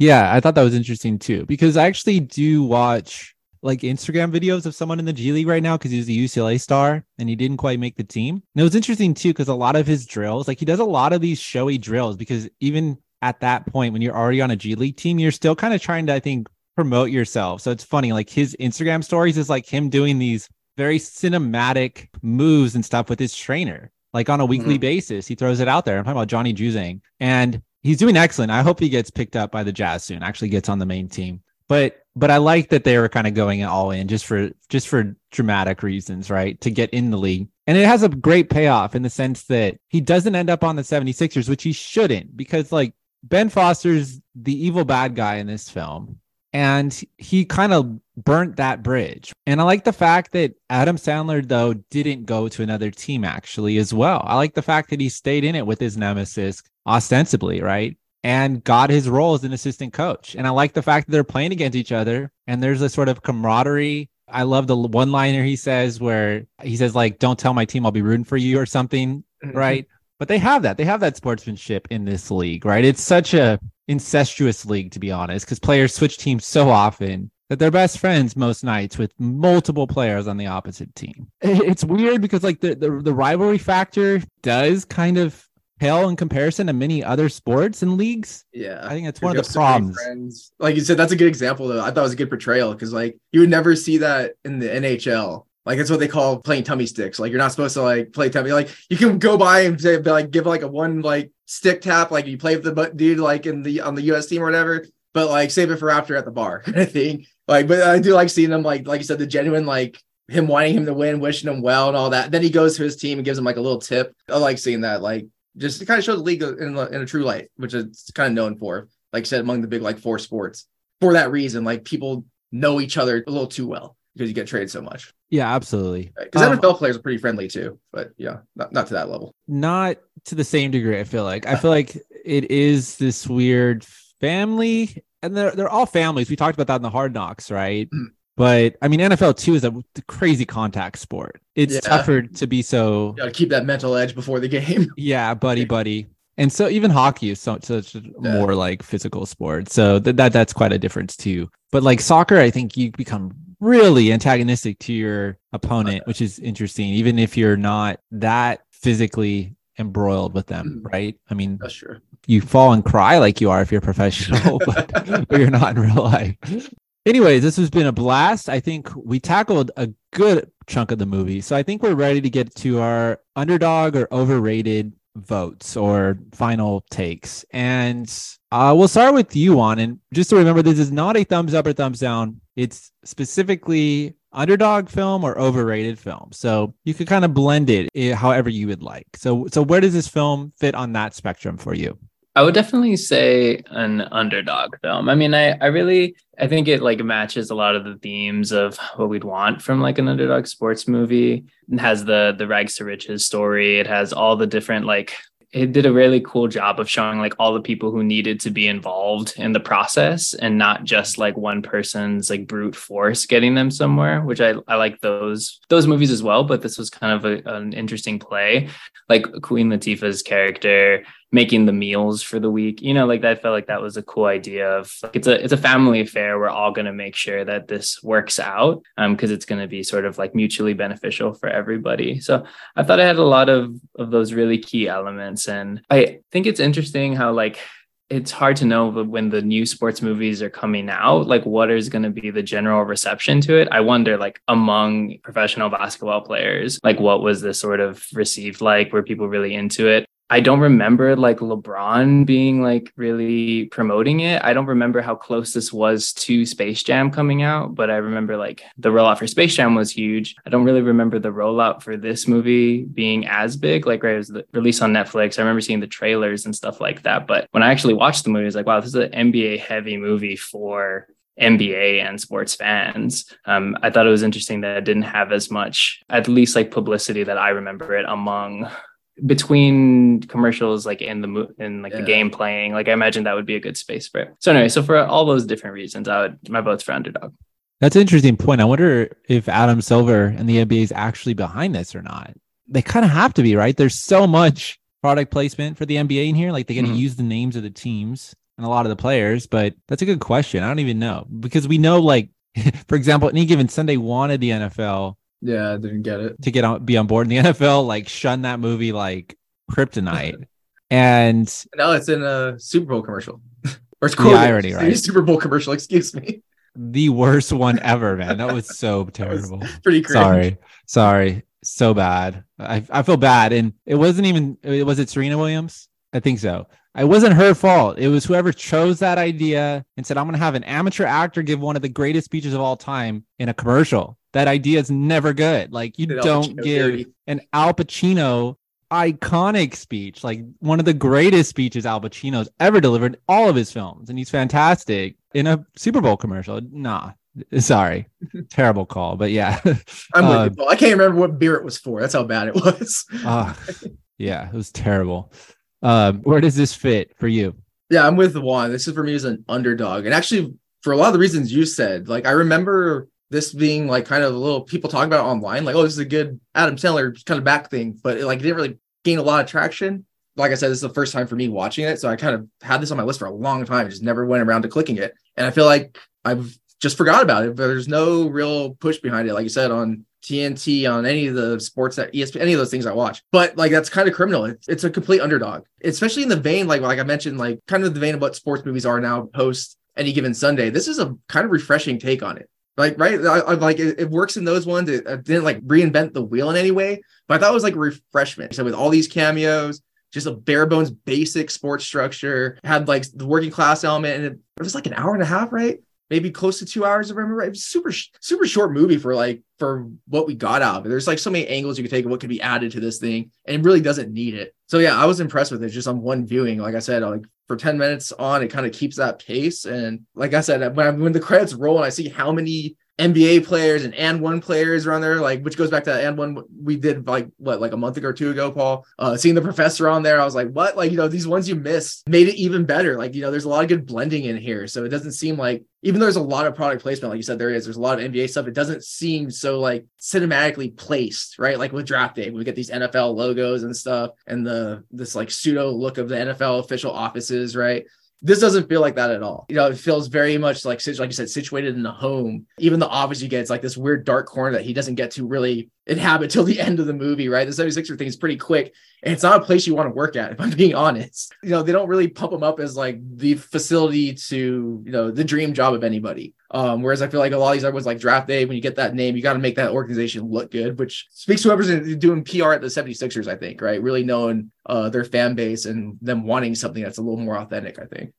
Yeah, I thought that was interesting too because I actually do watch like Instagram videos of someone in the G League right now because he's a UCLA star and he didn't quite make the team. And it was interesting too because a lot of his drills, like he does a lot of these showy drills because even at that point when you're already on a G League team, you're still kind of trying to, I think, promote yourself. So it's funny, like his Instagram stories is like him doing these very cinematic moves and stuff with his trainer. like on a weekly Mhm. basis. He throws it out there. I'm talking about Johnny Juzang, and he's doing excellent. I hope he gets picked up by the Jazz soon. Actually, gets on the main team. But but I like that they were kind of going all in just for just for dramatic reasons, right? To get in the league. And it has a great payoff in the sense that he doesn't end up on the 76ers, which he shouldn't, because like Ben Foster's the evil bad guy in this film. And he kind of burnt that bridge. And I like the fact that Adam Sandler, though, didn't go to another team actually as well. I like the fact that he stayed in it with his nemesis ostensibly, right? And got his role as an assistant coach. And I like the fact that they're playing against each other and there's a sort of camaraderie. I love the one liner he says where he says, like, don't tell my team I'll be rooting for you or something mm-hmm. right? But they have that. They have that sportsmanship in this league, right? It's such a incestuous league, to be honest, because players switch teams so often that they're best friends most nights with multiple players on the opposite team. It's weird because like the the, the rivalry factor does kind of pale in comparison to many other sports and leagues. Yeah. I think that's You're one of the just so great problems. Like you said, that's a good example though. I thought it was a good portrayal because like you would never see that in the NHL. Like it's what they call playing tummy sticks. Like you're not supposed to like play tummy. Like you can go by and say like give like a one like stick tap, like you play with the dude like in the on the US team or whatever. But like save it for after at the bar kind of thing. Like, but I do like seeing them like like you said, the genuine like him wanting him to win, wishing him well and all that. Then he goes to his team and gives him like a little tip. I like seeing that. Like just to kind of show the league in, in a true light, which it's kind of known for. Like I said, among the big like four sports. For that reason, like people know each other a little too well because you get traded so much. Yeah, absolutely. Because Um, NFL players are pretty friendly too, but yeah, not, not to that level. not to the same degree i feel like i feel like it is this weird family and they're, they're all families we talked about that in the hard knocks right Mm. but i mean nfl too is a crazy contact sport it's Yeah. tougher to be so You got to keep that mental edge before the game. yeah buddy buddy and so even hockey is so such a more like physical sport so that, that that's quite a difference too but like soccer i think you become really antagonistic to your opponent which is interesting even if you're not that physically embroiled with them Mm. right i mean That's true. you fall and cry like you are if you're professional but, but you're not in real life anyways this has been a blast i think we tackled a good chunk of the movie so i think we're ready to get to our underdog or overrated votes or final takes. And uh, we'll start with you on and just to remember this is not a thumbs up or thumbs down. It's specifically underdog film or overrated film. So you could kind of blend it eh, however you would like. So so where does this film fit on that spectrum for you I would definitely say an underdog film. I mean, I, I really I think it like matches a lot of the themes of what we'd want from like an underdog sports movie. It has the the rags to riches story. It has all the different like it did a really cool job of showing like all the people who needed to be involved in the process and not just like one person's like brute force getting them somewhere which i, I like those those movies as well but this was kind of a, an interesting play like queen latifah's character making the meals for the week you know like i felt like that was a cool idea of like it's a it's a family affair we're all going to make sure that this works out um because it's going to be sort of like mutually beneficial for everybody so I thought i had a lot of of those really key elements, and I think it's interesting how like it's hard to know when the new sports movies are coming out, like what is going to be the general reception to it. I wonder, like among professional basketball players, like what was this sort of received like? Were people really into it? I don't remember like LeBron being like really promoting it. I don't remember how close this was to Space Jam coming out, but I remember like the rollout for Space Jam was huge. I don't really remember the rollout for this movie being as big. Like right, it was the release on Netflix. I remember seeing the trailers and stuff like that. But when I actually watched the movie, I was like, wow, this is an NBA heavy movie for NBA and sports fans. Um, I thought it was interesting that it didn't have as much, at least like publicity that I remember it among between commercials like in the mo- in like the game playing like i imagine that would be a good space for it so anyway so for all those different reasons i would my vote's for underdog That's an interesting point. I wonder if Adam Silver and the NBA is actually behind this or not. They kind of have to be, right? There's so much product placement for the NBA in here. Like they're going to Mhm. use the names of the teams and a lot of the players, but that's a good question. I don't even know because we know, like, for example, any given Sunday wanted the NFL Yeah, I didn't get it. to get on, be on board. in the NFL like shun that movie like kryptonite. and Now it's in a Super Bowl commercial. or it's The irony, right? Super Bowl commercial, excuse me. the worst one ever, man. That was so That was terrible. Pretty cringe. sorry sorry so bad. I I feel bad, and it wasn't even. Was it Serena Williams? I think so. It wasn't her fault. It was whoever chose that idea and said, "I'm going to have an amateur actor give one of the greatest speeches of all time in a commercial." That idea is never good. Like you Did don't give an Al Pacino iconic speech, like one of the greatest speeches Al Pacino's ever delivered all of his films, and he's fantastic in a Super Bowl commercial. Nah, sorry, terrible call, but yeah, I'm with Uh, you. Paul. I can't remember what beer it was for. That's how bad it was. Ah, yeah, it was terrible. Um, where does this fit for you? Yeah, I'm with Juan. This is for me as an underdog. And actually, for a lot of the reasons you said, like I remember this being like kind of a little people talking about online, like, oh, this is a good Adam Sandler kind of back thing, but it like didn't really gain a lot of traction. Like I said, this is the first time for me watching it. So I kind of had this on my list for a long time, just never went around to clicking it. And I feel like I've just forgot about it, but there's no real push behind it, like you said, on TNT, on any of the sports that ESPN, any of those things I watch. But like that's kind of criminal. It's, it's a complete underdog, especially in the vein, like like I mentioned, like kind of the vein of what sports movies are now post any given Sunday. This is a kind of refreshing take on it. Like right, I, I like it, it works in those ones. It, it didn't like reinvent the wheel in any way, but I thought it was like a refreshment. So with all these cameos, just a bare bones basic sports structure, had like the working class element, and it, it was like an hour and a half, right? Maybe close to two hours. If I remember right, super super short movie for like for what we got out of it. There's like so many angles you could take of what could be added to this thing, and it really doesn't need it. So yeah, I was impressed with it just on one viewing. Like I said, like for 10 minutes on, it kind of keeps that pace. And like I said, when, I, when the credits roll and I see how many NBA players and AND1 players are on there, like which goes back to AND1 we did like what like a month ago or two ago, Paul. Uh, seeing the professor on there, I was like, what? Like you know these ones you missed made it even better. Like you know there's a lot of good blending in here, so it doesn't seem like even though there's a lot of product placement, like you said, there is. There's a lot of NBA stuff. It doesn't seem so like cinematically placed, right? Like with draft day, we get these NFL logos and stuff, and the this like pseudo look of the NFL official offices, right? This doesn't feel like that at all. You know, it feels very much like, like you said, situated in a home. Even the office you get, it's like this weird dark corner that he doesn't get to really inhabit till the end of the movie, right? The 76er thing is pretty quick. And it's not a place you want to work at, if I'm being honest. You know, they don't really pump them up as like the facility to, you know, the dream job of anybody. Um, whereas I feel like a lot of these other ones like draft day, when you get that name, you got to make that organization look good, which speaks to whoever's doing PR at the 76ers, I think, right? Really knowing uh, their fan base and them wanting something that's a little more authentic, I think.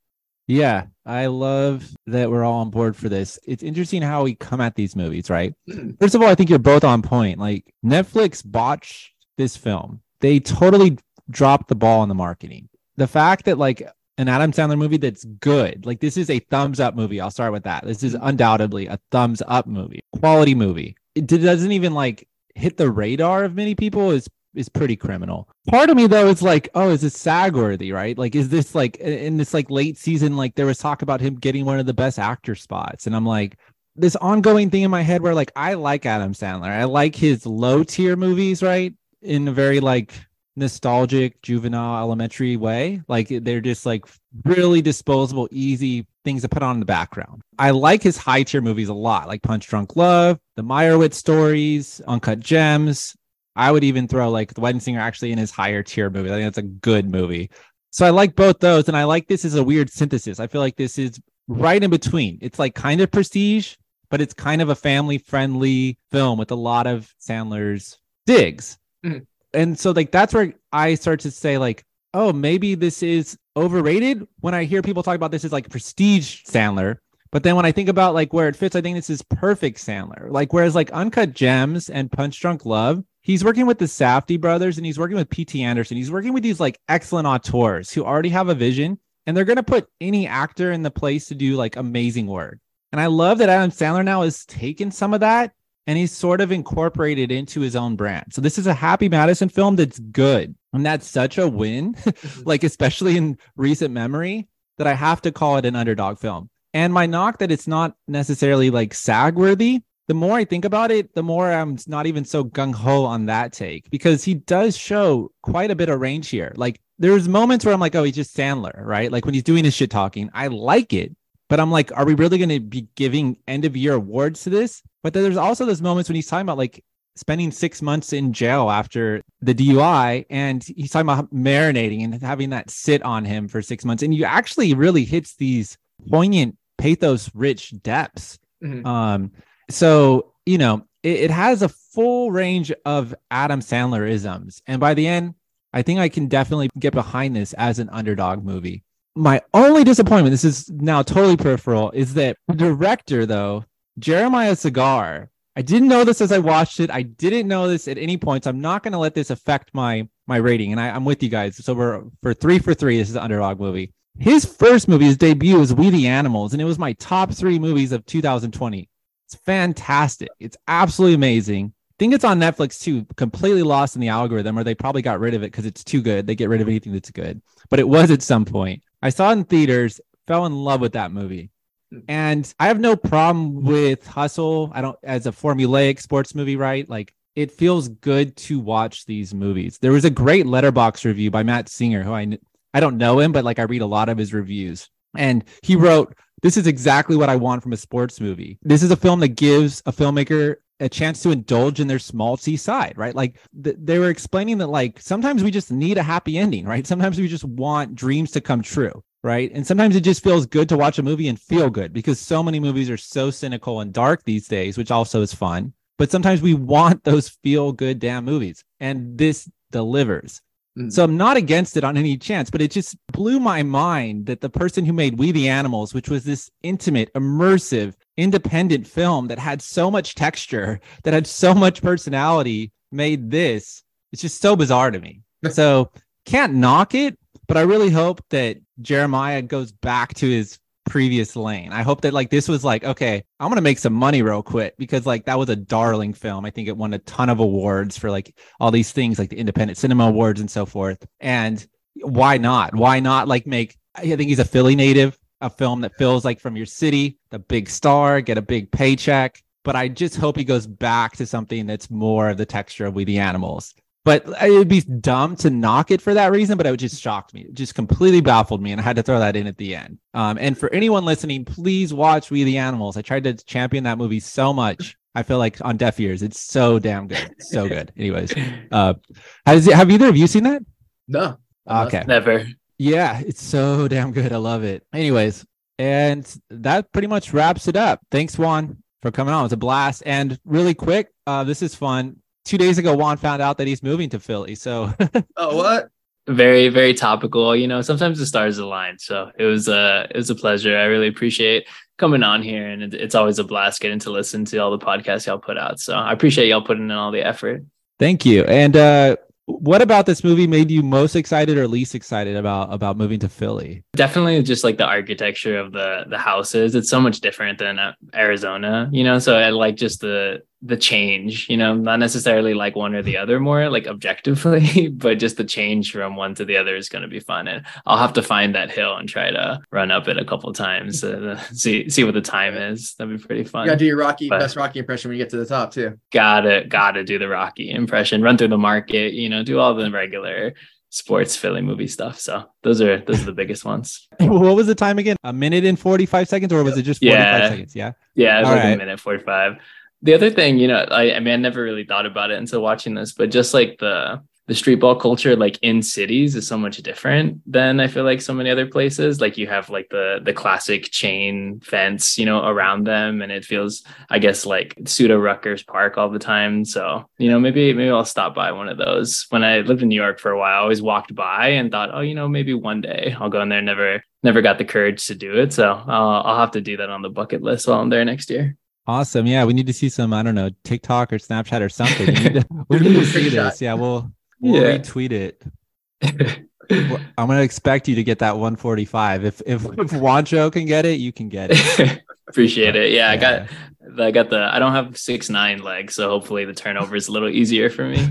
Yeah, I love that we're all on board for this. It's interesting how we come at these movies, right? First of all, I think you're both on point. Like Netflix botched this film. They totally dropped the ball on the marketing. The fact that like an Adam Sandler movie that's good, like this is a thumbs up movie. I'll start with that. This is mm-hmm. undoubtedly a thumbs up movie, quality movie. It doesn't even like hit the radar of many people is is pretty criminal. Part of me though is like, oh, is this SAG worthy, right? Like, is this like in this like late season, like there was talk about him getting one of the best actor spots, and I'm like, this ongoing thing in my head where like I like Adam Sandler, I like his low tier movies, right? In a very like nostalgic, juvenile, elementary way. Like they're just like really disposable, easy things to put on in the background. I like his high tier movies a lot, like Punch Drunk Love, the Meyerowitz stories, Uncut Gems. I would even throw like The Wedding Singer actually in his higher tier movie. I think that's a good movie. So I like both those. And I like this as a weird synthesis. I feel like this is right in between. It's like kind of prestige, but it's kind of a family friendly film with a lot of Sandler's digs. Mhm. And so like that's where I start to say like, oh, maybe this is overrated when I hear people talk about this as like prestige Sandler. But then when I think about like where it fits, I think this is perfect Sandler. Like whereas like Uncut Gems and Punch Drunk Love, he's working with the Safdie brothers and he's working with P.T. Anderson. He's working with these like excellent auteurs who already have a vision and they're gonna put any actor in the place to do like amazing work. And I love that Adam Sandler now has taken some of that and he's sort of incorporated into his own brand. So this is a Happy Madison film that's good. And that's such a win, like especially in recent memory, that I have to call it an underdog film. And my knock that it's not necessarily like SAG worthy, the more I think about it, the more I'm not even so gung ho on that take because he does show quite a bit of range here. Like there's moments where I'm like, oh, he's just Sandler, right? Like when he's doing his shit talking, I like it, but I'm like, are we really going to be giving end of year awards to this? But then there's also those moments when he's talking about like spending six months in jail after the DUI, and he's talking about marinating and having that sit on him for six months, and you actually really hits these poignant pathos rich depths. Mhm. Um, so you know, it, it has a full range of Adam Sandler isms. And by the end, I think I can definitely get behind this as an underdog movie. My only disappointment, this is now totally peripheral, is that the director, though, Jeremiah Zagar, I didn't know this as I watched it. I didn't know this at any point. So I'm not going to let this affect my my rating. And I, am with you guys. So we're for three for three. This is an underdog movie. His first movie, his debut, was We the Animals, and it was my top three movies of 2020. It's fantastic. It's absolutely amazing. I think it's on Netflix too. Completely lost in the algorithm, or they probably got rid of it because it's too good. They get rid of anything that's good. But it was at some point. I saw it in theaters, fell in love with that movie. And I have no problem with Hustle. I don't as a formulaic sports movie, right? Like it feels good to watch these movies. There was a great Letterboxd review by Matt Singer, who I I don't know him, but like I read a lot of his reviews. And he wrote, This is exactly what I want from a sports movie. This is a film that gives a filmmaker a chance to indulge in their small c side, right? Like th- they were explaining that, like, sometimes we just need a happy ending, right? Sometimes we just want dreams to come true, right? And sometimes it just feels good to watch a movie and feel good because so many movies are so cynical and dark these days, which also is fun. But sometimes we want those feel good damn movies, and this delivers. Mm. So I'm not against it on any chance, but it just blew my mind that the person who made We the Animals, which was this intimate, immersive, independent film that had so much texture, that had so much personality, made this. It's just so bizarre to me. so can't knock it, but I really hope that Jeremiah goes back to his previous lane. I hope that like this was like, okay, I'm gonna make some money real quick because like that was a darling film. I think it won a ton of awards for like all these things, like the Independent Cinema Awards and so forth. And why not? Why not like make? I think he's a Philly native. A film that feels like from your city, the big star, get a big paycheck. But I just hope he goes back to something that's more of the texture of We the Animals. But it'd be dumb to knock it for that reason, but it just shocked me. It just completely baffled me. And I had to throw that in at the end. Um, and for anyone listening, please watch We the Animals. I tried to champion that movie so much. I feel like on deaf ears. It's so damn good. So good. Anyways, uh, has have either of you seen that? No. Okay. Never. Yeah, it's so damn good. I love it. Anyways, and that pretty much wraps it up. Thanks, Juan, for coming on. It was a blast. And really quick, uh, this is fun two days ago, Juan found out that he's moving to Philly. So, oh, what? Very, very topical. You know, sometimes the stars align. So it was a, uh, it was a pleasure. I really appreciate coming on here, and it's always a blast getting to listen to all the podcasts y'all put out. So I appreciate y'all putting in all the effort. Thank you. And uh, what about this movie made you most excited or least excited about about moving to Philly? Definitely just like the architecture of the the houses. It's so much different than uh, Arizona, you know. So I like just the the change, you know, not necessarily like one or the other more like objectively, but just the change from one to the other is going to be fun. And I'll have to find that hill and try to run up it a couple times uh, see see what the time is. That'd be pretty fun. You gotta do your Rocky but best Rocky impression when you get to the top too. Gotta gotta do the Rocky impression. Run through the market, you know, do all the regular sports Philly movie stuff. So those are those are the biggest ones. what was the time again? A minute and 45 seconds, or was it just 45 yeah. seconds? Yeah. Yeah, it was All like right. a minute 45 the other thing, you know, I, I mean, I never really thought about it until watching this, but just like the the street ball culture, like in cities, is so much different than I feel like so many other places. Like you have like the the classic chain fence, you know, around them, and it feels, I guess, like pseudo Rucker Park all the time. So you know, maybe maybe I'll stop by one of those. When I lived in New York for a while, I always walked by and thought, oh, you know, maybe one day I'll go in there. Never never got the courage to do it, so uh, I'll have to do that on the bucket list while I'm there next year. Awesome. Yeah, we need to see some, I don't know, TikTok or Snapchat or something. We need to, we need to see this. Yeah, we'll we'll yeah. retweet it. I'm gonna expect you to get that 145. If if if Juancho can get it, you can get it. Appreciate it. Yeah, yeah, I got I got the I don't have six nine legs, so hopefully the turnover is a little easier for me.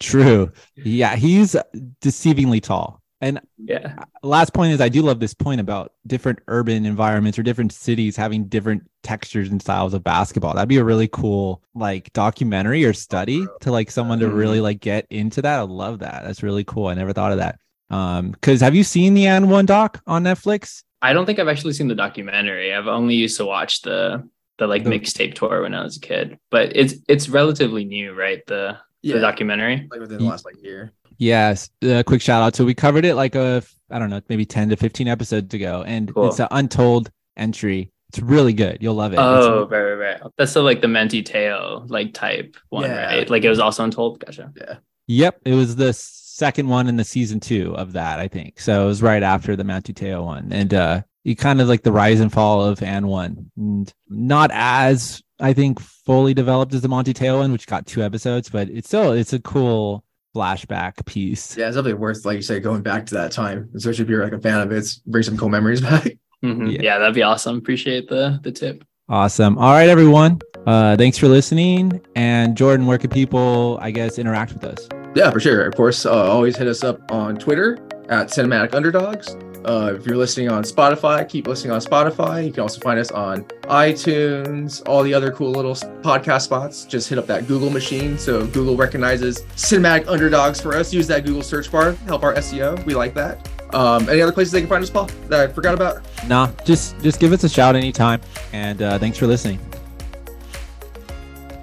True. Yeah, he's deceivingly tall. And yeah, last point is I do love this point about different urban environments or different cities having different textures and styles of basketball. That'd be a really cool like documentary or study to like someone to really mm-hmm. like get into that. I love that. That's really cool. I never thought of that. Um, because have you seen the AND1 doc on Netflix? I don't think I've actually seen the documentary. I've only used to watch the the like mixtape tour when I was a kid. But it's it's relatively new, right? The yeah. the documentary. Like within the last like year. Yes, a quick shout out. So we covered it like a I don't know, maybe 10 to 15 episodes ago and cool. it's an untold entry It's really good. You'll love it. Oh, It's- right, right, right. That's the like the Manti Te'o like type one, Yeah. right? Like it was also untold. Gotcha. Yeah. Yep, it was the second one in the season two of that, I think. So it was right after the Manti Te'o one, and uh, you kind of like the rise and fall of AND1, and not as I think fully developed as the Manti Te'o one, which got two episodes, but it's still it's a cool flashback piece. Yeah, it's definitely worth, like you say, going back to that time, especially if you're like a fan of it. It's bring some cool memories back. Mhm. Yeah. Yeah. that'd be awesome. Appreciate the the tip. Awesome. All right, everyone. Uh, thanks for listening. And Jordan, where can people, I guess, interact with us? Yeah, for sure. Of course, uh, always hit us up on Twitter at Cinematic Underdogs. Uh, if you're listening on Spotify, keep listening on Spotify. You can also find us on iTunes, all the other cool little podcast spots. Just hit up that Google machine. So Google recognizes Cinematic Underdogs for us. Use that Google search bar, help our SEO. We like that. Um, any other places they can find us, Paul, that I forgot about? Nah, just just give us a shout anytime. And uh, thanks for listening.